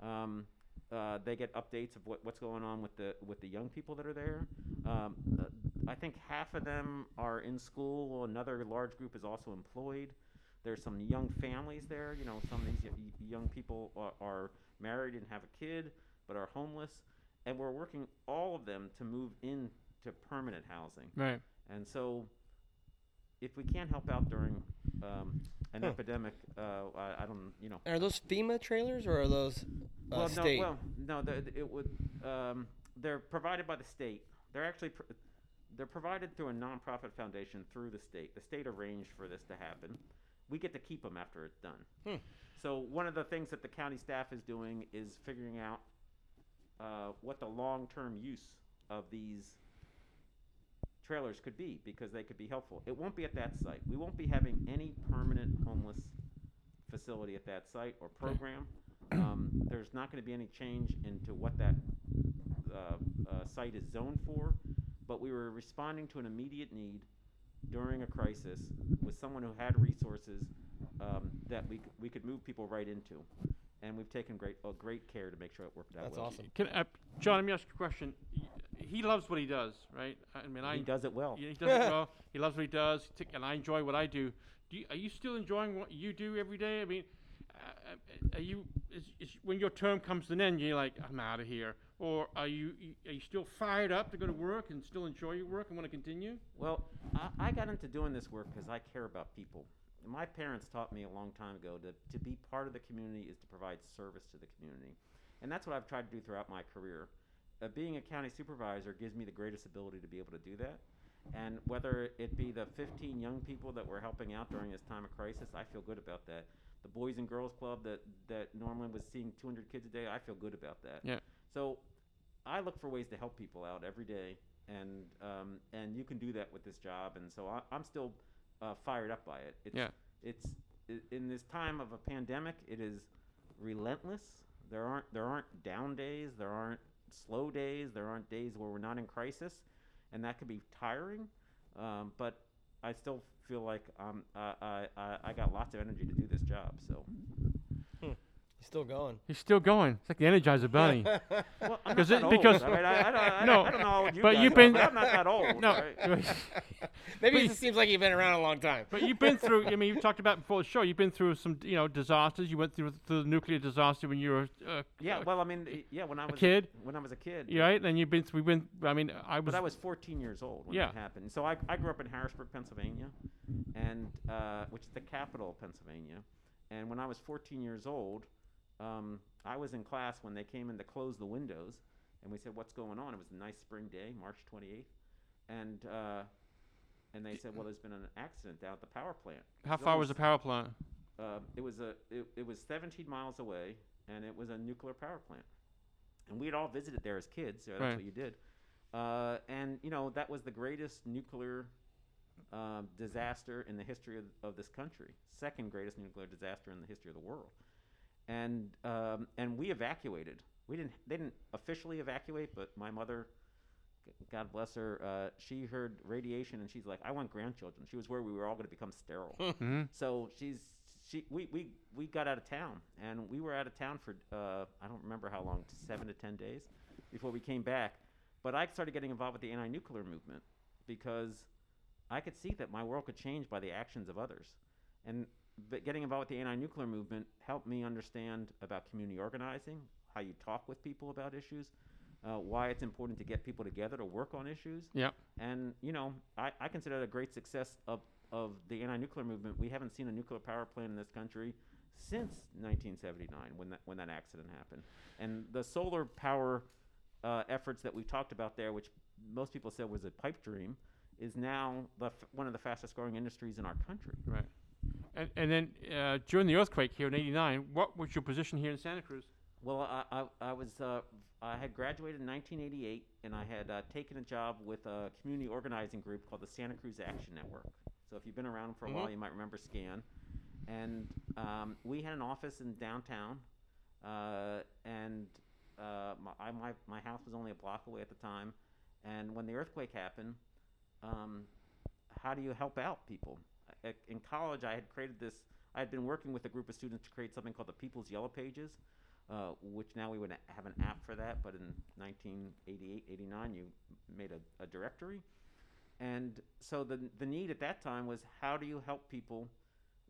Um, uh, they get updates of what, what's going on with the with the young people that are there. Um, uh, I think half of them are in school. Another large group is also employed. There's some young families there. You know, some of these y- young people are, are married and have a kid, but are homeless. And we're working all of them to move into permanent housing. Right. And so, if we can't help out during um, an Huh. epidemic, uh, I, I don't, you know, Are those FEMA trailers or are those uh, well, state? no, well, no, the, it would. Um, they're provided by the state. They're actually pr- they're provided through a nonprofit foundation through the state. The state arranged for this to happen. We get to keep them after it's done. Hmm. So one of the things that the county staff is doing is figuring out uh, what the long-term use of these trailers could be because they could be helpful. It won't be at that site. We won't be having any permanent homeless facility at that site or program. Um, there's not going to be any change into what that uh, uh, site is zoned for, but we were responding to an immediate need during a crisis with someone who had resources um, that we, c- we could move people right into. And we've taken great, uh, great care to make sure it worked out That's well. awesome. Can, uh, John, let me ask you a question. Y- He loves what he does, right? I mean, I He does it well. Yeah, he does it well. He loves what he does, and I enjoy what I do. Do you, are you still enjoying what you do every day? I mean, uh, uh, are you is, is when your term comes to an end, you're like, I'm out of here, or are you are you still fired up to go to work and still enjoy your work and want to continue? Well, I, I got into doing this work because I care about people. My parents taught me a long time ago that to be part of the community is to provide service to the community. And that's what I've tried to do throughout my career. Uh, being a county supervisor gives me the greatest ability to be able to do that. And whether it be the 15 young people that we're helping out during this time of crisis, I feel good about that. The Boys and Girls Club that, that normally was seeing 200 kids a day, I feel good about that. Yeah. So I look for ways to help people out every day, and um, and you can do that with this job. And so I, I'm still uh, fired up by it. It's, Yeah. It's in this time of a pandemic, it is relentless. There aren't there aren't down days. There aren't slow days. There aren't days where we're not in crisis, and that could be tiring. Um, but I still feel like um, uh, I, I I got lots of energy to do this job. So He's still going. He's still going. It's like the Energizer Bunny. well, I'm not 'Cause it- old. because- I, mean, I, I, don't, I, No, I don't know how old you but you've are, been- but I'm not that old. no, right? Maybe But it just seems like you've been around a long time. but you've been through. I mean, you've talked about before the show. You've been through some, you know, disasters. You went through, through the nuclear disaster when you were uh, Yeah, uh, well, I mean, yeah, when I was a kid. when I was a kid, You right? And you've been through. We've been. I mean, I was. but I was 14 years old when Yeah. that happened. So I, I grew up in Harrisburg, Pennsylvania, and uh, which is the capital of Pennsylvania. And when I was 14 years old, um, I was in class when they came in to close the windows, And we said, "What's going on?" It was a nice spring day, March 28th, and uh, and they said, "Well, there's been an accident down at the power plant." How far was the power plant? uh, it was a it, it was 17 miles away, and it was a nuclear power plant. And we had all visited there as kids. So that's Right. what you did. Uh, and you know that was the greatest nuclear um, disaster in the history of, of this country. Second greatest nuclear disaster in the history of the world. And um, and we evacuated. We didn't. They didn't officially evacuate, but my mother. God bless her. Uh, she heard radiation and she's like, "I want grandchildren." She was where we were all going to become sterile. hmm So she's she we, we we got out of town and we were out of town for uh, I don't remember how long seven to ten days before we came back. But I started getting involved with the anti-nuclear movement because I could see that my world could change by the actions of others, and but getting involved with the anti-nuclear movement helped me understand about community organizing, how you talk with people about issues, uh, why it's important to get people together to work on issues, Yeah. and you know, I, I consider it a great success of, of the anti-nuclear movement. We haven't seen a nuclear power plant in this country since 1979, when that when that accident happened. And the solar power uh, efforts that we talked about there, which most people said was a pipe dream, is now the f- one of the fastest growing industries in our country. Right. And, and then uh, during the earthquake here in '89, what was your position here in Santa Cruz? Well, I, I, I was uh, I had graduated in 1988, and I had uh, taken a job with a community organizing group called the Santa Cruz Action Network. So if you've been around for a while, Mhm. you might remember SCAN. And um, we had an office in downtown, uh, and uh, my, I, my my house was only a block away at the time. And when the earthquake happened, um, how do you help out people? In college, I had created this. I had been working with a group of students to create something called the People's Yellow Pages, uh, which now we would have an app for that. But in 1988, 89, you made a, a directory. And so the, the need at that time was how do you help people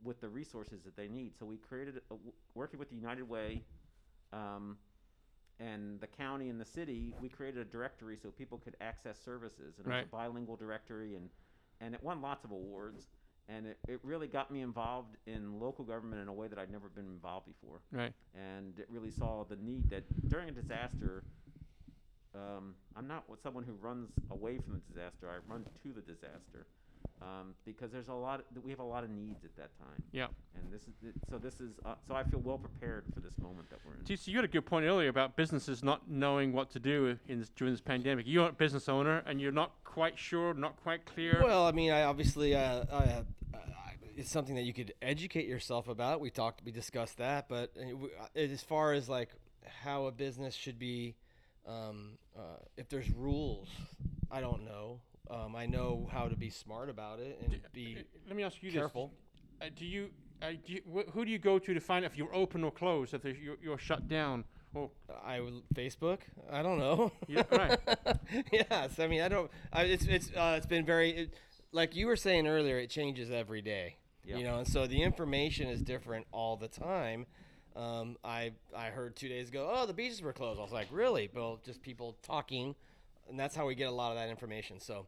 with the resources that they need? So we created, a, working with the United Way um, and the county and the city, we created a directory so people could access services. And it was a bilingual directory, and, and it won lots of awards. And it, it really got me involved in local government in a way that I'd never been involved before Right. and it really saw the need that during a disaster, um, I'm not someone who runs away from the disaster. I run to the disaster um, because there's a lot. Of, we have a lot of needs at that time. Yeah. And this is it- so. This is uh, so. I feel well prepared for this moment that we're in. TC, you had a good point earlier about businesses not knowing what to do in this, during this pandemic. You're a business owner and you're not quite sure, not quite clear. Well, I mean, I obviously, uh, I, uh, I, it's something that you could educate yourself about. We talked, we discussed that, but uh, uh, as far as like how a business should be, um, uh, if there's rules, I don't know. Um, I know how to be smart about it and be Uh, Let me ask you careful. this: uh, Do you, uh, do you wh- who do you go to to find out if you're open or closed, if you're, you're shut down? Or I Facebook. I don't know. Yeah, right. yes, I mean I don't. I, it's it's uh, it's been very it, like you were saying earlier. It changes every day. Yep. You know, and so the information is different all the time. Um, I I heard two days ago. Oh, the beaches were closed. I was like, really? Well, just people talking, and that's how we get a lot of that information. So.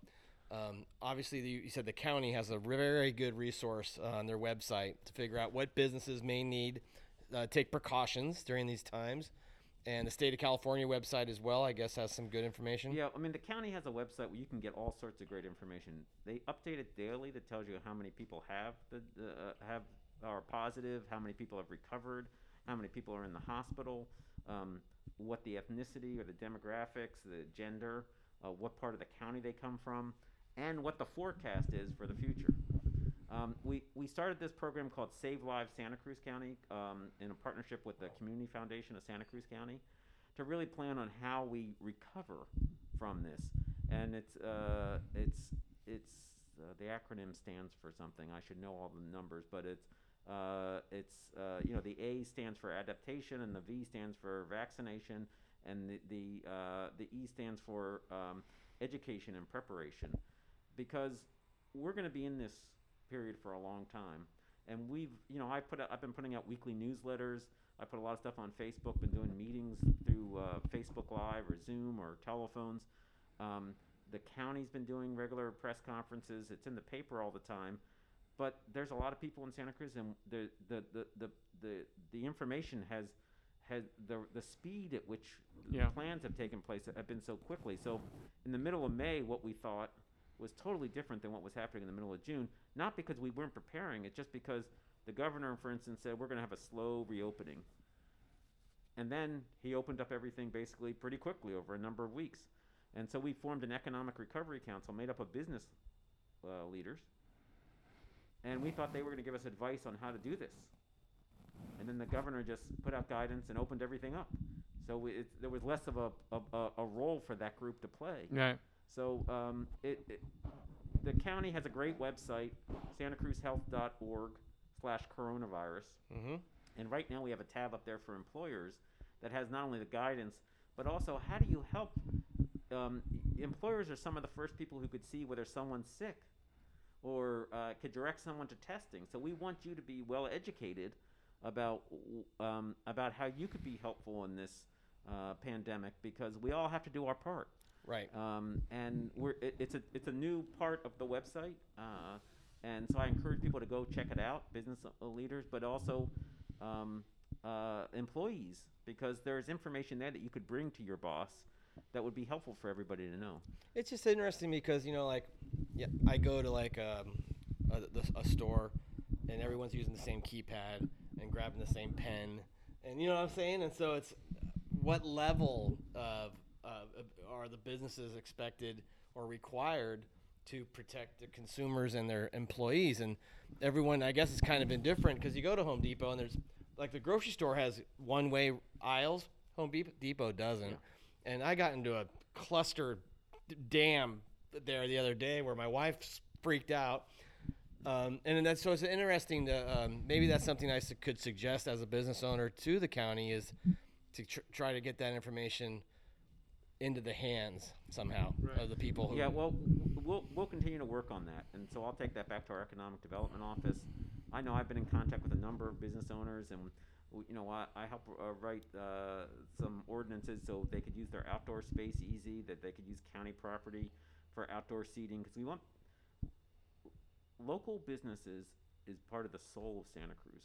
Um, obviously, the, you said the county has a very good resource uh, on their website to figure out what businesses may need, uh, take precautions during these times, and the state of California website as well. I guess has some good information. Yeah, I mean the county has a website where you can get all sorts of great information. They update it daily that tells you how many people have the, uh, have are positive, how many people have recovered, how many people are in the hospital, um, what the ethnicity or the demographics, the gender, uh, what part of the county they come from, and what the forecast is for the future. Um, we, we started this program called Save Lives Santa Cruz County um, in a partnership with the Community Foundation of Santa Cruz County to really plan on how we recover from this. And it's uh, it's it's uh, the acronym stands for something. I should know all the numbers, but it's uh, it's uh, you know the A stands for adaptation, and the V stands for vaccination, and the the uh, the E stands for um, education and preparation, because we're going to be in this period for a long time, and we've you know I put out, I've been putting out weekly newsletters. I put a lot of stuff on Facebook. Been doing meetings through uh, Facebook Live or Zoom or telephones. Um, the county's been doing regular press conferences. It's in the paper all the time. But there's a lot of people in Santa Cruz, and the the, the, the, the, the information has has the the speed at which Yeah. plans have taken place have been so quickly. So in the middle of May, what we thought was totally different than what was happening in the middle of June. Not because we weren't preparing, it's just because the governor, for instance, said we're going to have a slow reopening. And then he opened up everything basically pretty quickly over a number of weeks. And so we formed an economic recovery council made up of business uh, leaders. And we thought they were going to give us advice on how to do this. And then the governor just put out guidance and opened everything up. So we, it, there was less of a, a, a- a role for that group to play. Right. So um, it, it, the county has a great website, santacruzhealth.org slash coronavirus. Mm-hmm. And right now we have a tab up there for employers that has not only the guidance, but also how do you help? Um, employers are some of the first people who could see whether someone's sick or uh, could direct someone to testing. So we want you to be well educated about um, about how you could be helpful in this uh, pandemic because we all have to do our part. Right. Um, and we're, it, it's a it's a new part of the website, uh, and so I encourage people to go check it out, business leaders, but also um, uh, employees, because there's information there that you could bring to your boss that would be helpful for everybody to know. It's just interesting because you know, like, yeah, I go to like um, a, the, a store, and everyone's using the same keypad and grabbing the same pen, and you know what I'm saying. And so it's what level of uh, are the businesses expected or required to protect the consumers and their employees? And everyone, I guess, it's kind of indifferent because you go to Home Depot and there's like the grocery store has one way aisles. Home Depot doesn't. And I got into a cluster dam there the other day where my wife freaked out. Um, and that's so it's interesting to um, maybe that's something I s- could suggest as a business owner to the county is to tr- try to get that information into the hands somehow of the people who Yeah, well, we'll we'll continue to work on that, and so I'll take that back to our economic development office. I know I've been in contact with a number of business owners, and w- you know I, I help uh, write uh, some ordinances so they could use their outdoor space easy, that they could use county property for outdoor seating, because we want local businesses is part of the soul of Santa Cruz,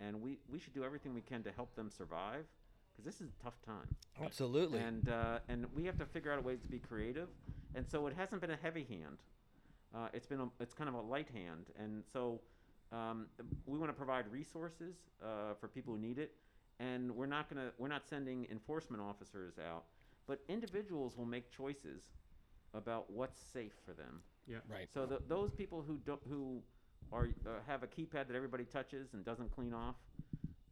and we we should do everything we can to help them survive, because this is a tough time absolutely and uh, and we have to figure out ways to be creative. And so it hasn't been a heavy hand. Uh, it's been a, it's kind of a light hand. And so um, we want to provide resources uh, for people who need it. And we're not gonna we're not sending enforcement officers out, but individuals will make choices about what's safe for them. Yeah, right So the, those people who don't, who are uh, have a keypad that everybody touches and doesn't clean off,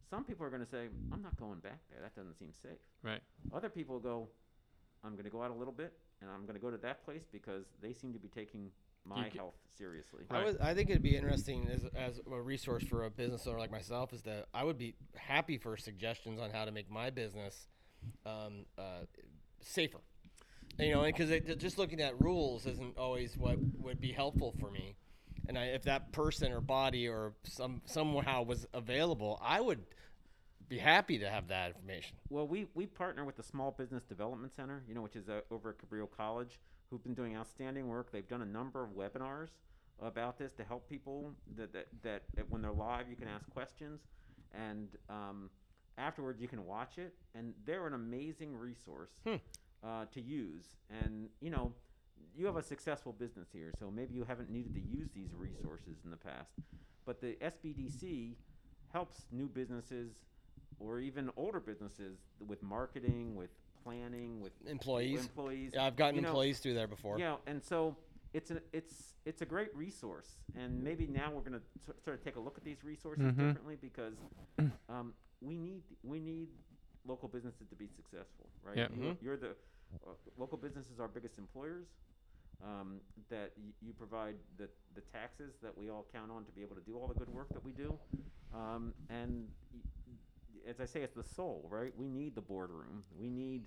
some people are going to say, "I'm not going back there. That doesn't seem safe." Right. Other people go, "I'm going to go out a little bit, and I'm going to go to that place because they seem to be taking my get- health seriously." I, would, I think it'd be interesting as, as a resource for a business owner like myself is that I would be happy for suggestions on how to make my business um, uh, safer. You know, because just looking at rules isn't always what would be helpful for me. And I, if that person or body or some somehow was available, I would be happy to have that information. Well, we, we partner with the Small Business Development Center, you know, which is uh, over at Cabrillo College, who've been doing outstanding work. They've done a number of webinars about this to help people that, that, that, that when they're live, you can ask questions, and um, afterwards you can watch it. And they're an amazing resource uh, to use. And you know, you have a successful business here, so maybe you haven't needed to use these resources in the past, but the SBDC helps new businesses or even older businesses with marketing, with planning, with Employees. employees. Yeah, I've gotten You know, employees through there before. Yeah, and so it's a it's it's a great resource, and maybe now we're going to sort of take a look at these resources Mhm. differently because um, we need we need local businesses to be successful, right? Yeah. You're, you're the uh, local businesses are biggest employers. Um, that y- you provide the the taxes that we all count on to be able to do all the good work that we do, um, and y- as I say, it's the soul, right? We need the boardroom. We need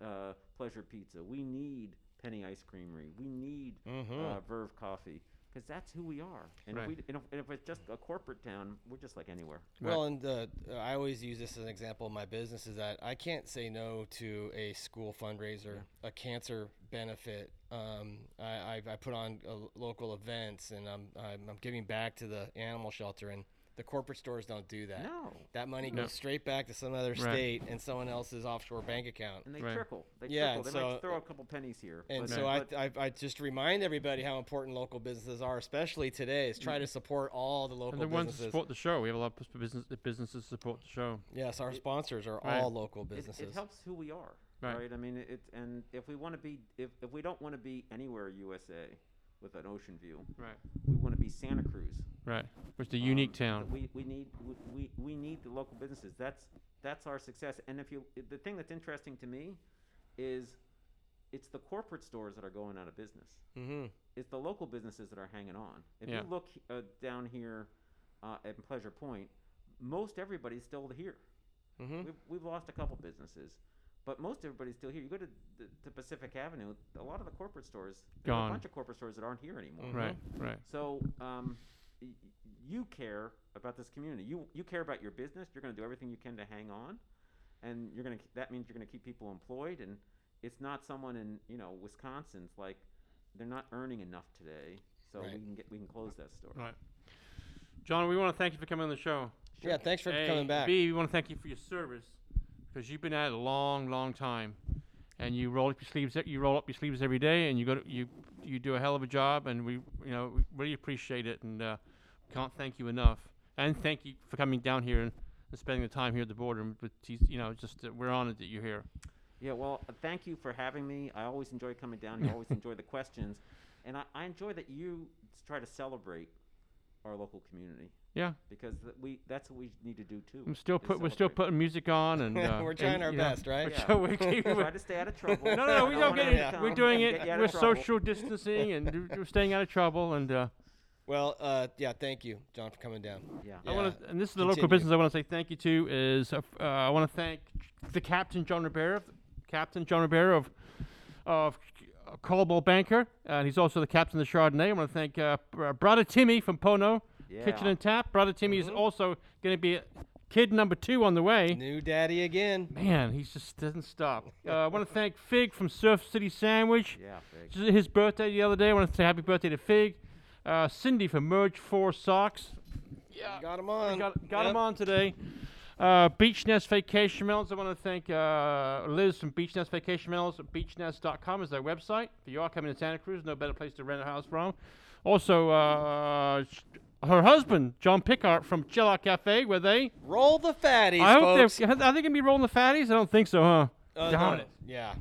uh, Pleasure Pizza. We need Penny Ice Creamery. We need Mhm. uh, Verve Coffee because that's who we are. And, Right. if we, and, if, and if it's just a corporate town, we're just like anywhere. Well, and uh, I always use this as an example in my business is that I can't say no to a school fundraiser, a cancer benefit. Um, I, I, I put on local events and I'm, I'm, I'm giving back to the animal shelter. And The corporate stores don't do that. No. That money No. goes straight back to some other state and someone else's offshore bank account. And they Right. trickle. They Yeah, trickle. They so- might throw a couple pennies here. And but- so I, but- I, I just remind everybody how important local businesses are, especially today, is try to support all the local And the ones that businesses. support the show. We have a lot of business businesses support the show. yes, our sponsors are Right. all local it, businesses. it helps who we are, Right. right? I mean, it and if we want to be, if, if we don't want to be anywhere USA with an ocean view, Right. we want to be Santa Cruz. Right. Which is a unique Um, town. We, we need we, we, we need the local businesses. That's that's our success. And if you the thing that's interesting to me is it's the corporate stores that are going out of business. mm-hmm. It's the local businesses that are hanging on. If Yeah. you look uh, down here uh, at Pleasure Point, most everybody's still here. Mm-hmm. We've, we've lost a couple businesses, but most everybody's still here. You go to, the, to Pacific Avenue, a lot of the corporate stores, there's Gone. a bunch of corporate stores that aren't here anymore. Mhm. Right. Right. So um, y- y- you care about this community. You you care about your business. You're going to do everything you can to hang on, and you're going to. That means you're going to keep people employed. And it's not someone in you know Wisconsin's like they're not earning enough today, so Right. we can get we can close that store. Right. John, we want to thank you for coming on the show. Yeah, thanks for A, coming back. B, we want to thank you for your service because you've been at it a long, long time, and you roll up your sleeves. You roll up your sleeves every day, and you go to, you you do a hell of a job, and we you know we really appreciate it, and uh, can't thank you enough. And thank you for coming down here and, and spending the time here at the border. These, you know, just uh, we're honored that you're here. Yeah, well, uh, thank you for having me. I always enjoy coming down. I always enjoy the questions, and I, I enjoy that you try to celebrate our local community Yeah, because th- we that's what we need to do too. I'm still is put. We're still celebrate. putting music on, and uh, We're and, trying our you know, best, right? we're Yeah. try- we keep- try to stay out of trouble. No, no, no. We I don't want get anyone it. to We're doing it. get you out We're trouble. social distancing and do- we're staying out of trouble. And uh, Well, uh, yeah, thank you, John, for coming down. Yeah. I want to, and this is the local business I want to say thank you to is uh, uh, I want to thank the captain John Rivera, Captain John Rivera of of uh, Coldwell Banker, and he's also the captain of the Chardonnay. I want to thank uh, br- brother Timmy from Pono Yeah. Kitchen and Tap. Brother Timmy Mm-hmm. is also going to be kid number two on the way. New daddy again. Man, he just doesn't stop. Uh, I want to thank Fig from Surf City Sandwich. Yeah. It's his birthday the other day. I want to say happy birthday to Fig. Uh, Cindy from Merge Four Socks. Yeah, Got him on. got, got Yep. him on today. Uh, Beach Nest Vacation Rentals. I want to thank uh, Liz from Beach Nest Vacation Rentals. Beachnest.com is their website. If you are coming to Santa Cruz, no better place to rent a house from. Also, uh, her husband, John Pickart from Chill Out Cafe, where they. Roll the fatties, I hope folks. they're. Are they going to be rolling the fatties? I don't think so, huh? Uh, Darn it. Yeah.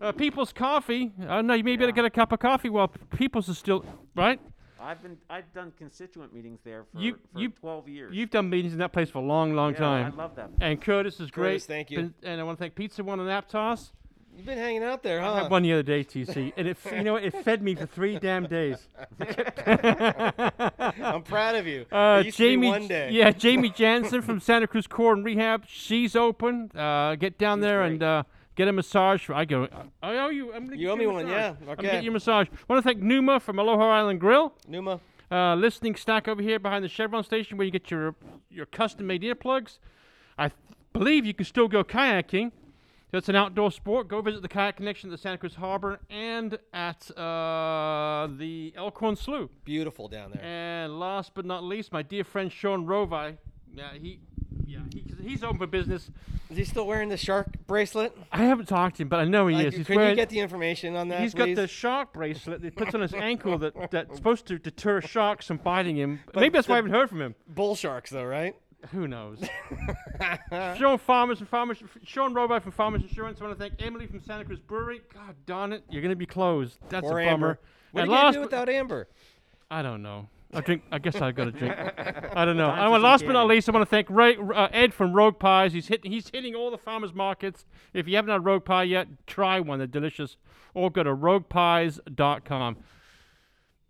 Uh, People's Coffee. I don't know. You may be able to get a cup of coffee while People's is still. Right? I've been I've done constituent meetings there for, You- for you- 12 years. You've done meetings in that place for a long, long yeah, time. I love that. and Curtis is great. Curtis, thank you. And, and I want to thank Pizza One and Aptos. You've been hanging out there, I huh? had one the other day, TC, and it, f- you know, what? it fed me for three damn days. I'm proud of you. Uh, it used to be Jamie, one day. yeah, Jamie Jansen from Santa Cruz Core and Rehab. She's open. Uh, get down She's there great. and uh, get a massage. I go. I owe you. I'm gonna You owe a me one, massage. yeah, I'm gonna get you a massage. Want to thank Numa from Aloha Island Grill. Numa. uh, listening stack over here behind the Chevron station where you get your your custom made earplugs. I th- believe you can still go kayaking. That's an outdoor sport. Go visit the Kayak Connection at the Santa Cruz Harbor and at uh, the Elkhorn Slough. Beautiful down there. And last but not least, my dear friend Sean Rovi. Yeah, he, yeah, he, he's open for business. Is he still wearing the shark bracelet? I haven't talked to him, but I know he Like, is. He's can wearing, you get the information on that, He's please? got the shark bracelet that he puts on his ankle that, that's supposed to deter sharks from biting him. Maybe that's why I haven't heard from him. bull sharks, though, right? Who knows? Sean Farmers and Farmers, Sean Roby from Farmers Insurance. I want to thank Emily from Santa Cruz Brewery. God darn it, you're going to be closed. That's Or a Amber. bummer. What and are you last do without Amber? I don't know. I drink. I guess I've got to drink. I don't know. I want, last but not least, I want to thank Ray, uh, Ed from Rogue Pies. He's hitting. He's hitting all the farmers markets. If you haven't had Rogue Pie yet, try one. They're delicious. Or go to roguepies.com.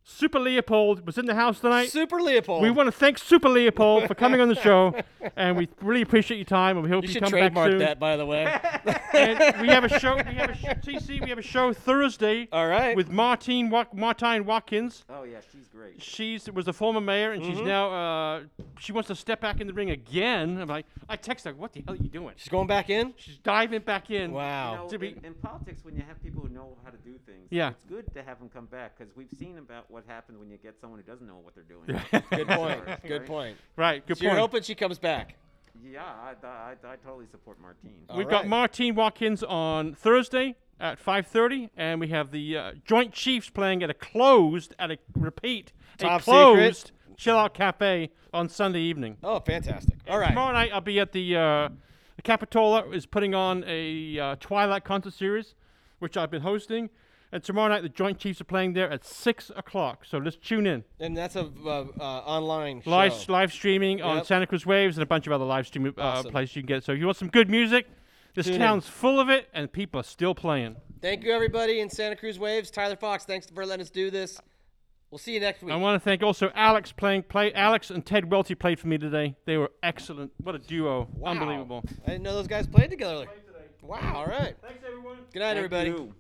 Super Leopold was in the house tonight. Super Leopold. We want to thank Super Leopold for coming on the show, and we really appreciate your time. And we hope you you, should come back trademark soon. that, by the way. And we have a show. We have a sh- TC. We have a show Thursday All right. with Martine Wa- Martine Watkins. Oh yeah, she's great. She's was a former mayor, and Mm-hmm. she's now uh, she wants to step back in the ring again. I'm like, I text her, "What the hell are you doing?" She's going back in. She's diving back in. Wow. You know, To be- in, in politics, when you have people who know how to do things, Yeah. it's good to have them come back because we've seen about what happens when you get someone who doesn't know what they're doing. Good point. Right. Good point. Right, good so you're hoping she comes back. Yeah, I, I, I totally support Martine. All We've got. Martine Watkins on Thursday at 5:30, and we have the uh, Joint Chiefs playing at a closed, at a repeat, Top a secret. closed Chill Out Cafe on Sunday evening. Oh, fantastic. All right. Tomorrow night I'll be at the uh, the Capitola is putting on a uh, Twilight concert series, which I've been hosting. And tomorrow night the Joint Chiefs are playing there at six o'clock. So let's tune in. And that's a uh, uh, online Live show. live streaming on Yep. Santa Cruz Waves and a bunch of other live streaming uh, Awesome. places you can get. So if you want some good music, this Tune in. town's full of it, and people are still playing. Thank you, everybody in Santa Cruz Waves. Tyler Fox, thanks for letting us do this. We'll see you next week. I want to thank also Alex playing play. Alex and Ted Welty played for me today. They were excellent. What a duo! Wow. Unbelievable. I didn't know those guys played together. Wow. All right. Thanks everyone. Good night, Thank everybody. you.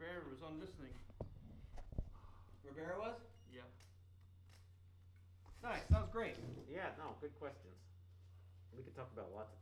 Bear was on listening. Rivera was? Yeah. Nice. That was great. Yeah, no, good questions. We could talk about lots of.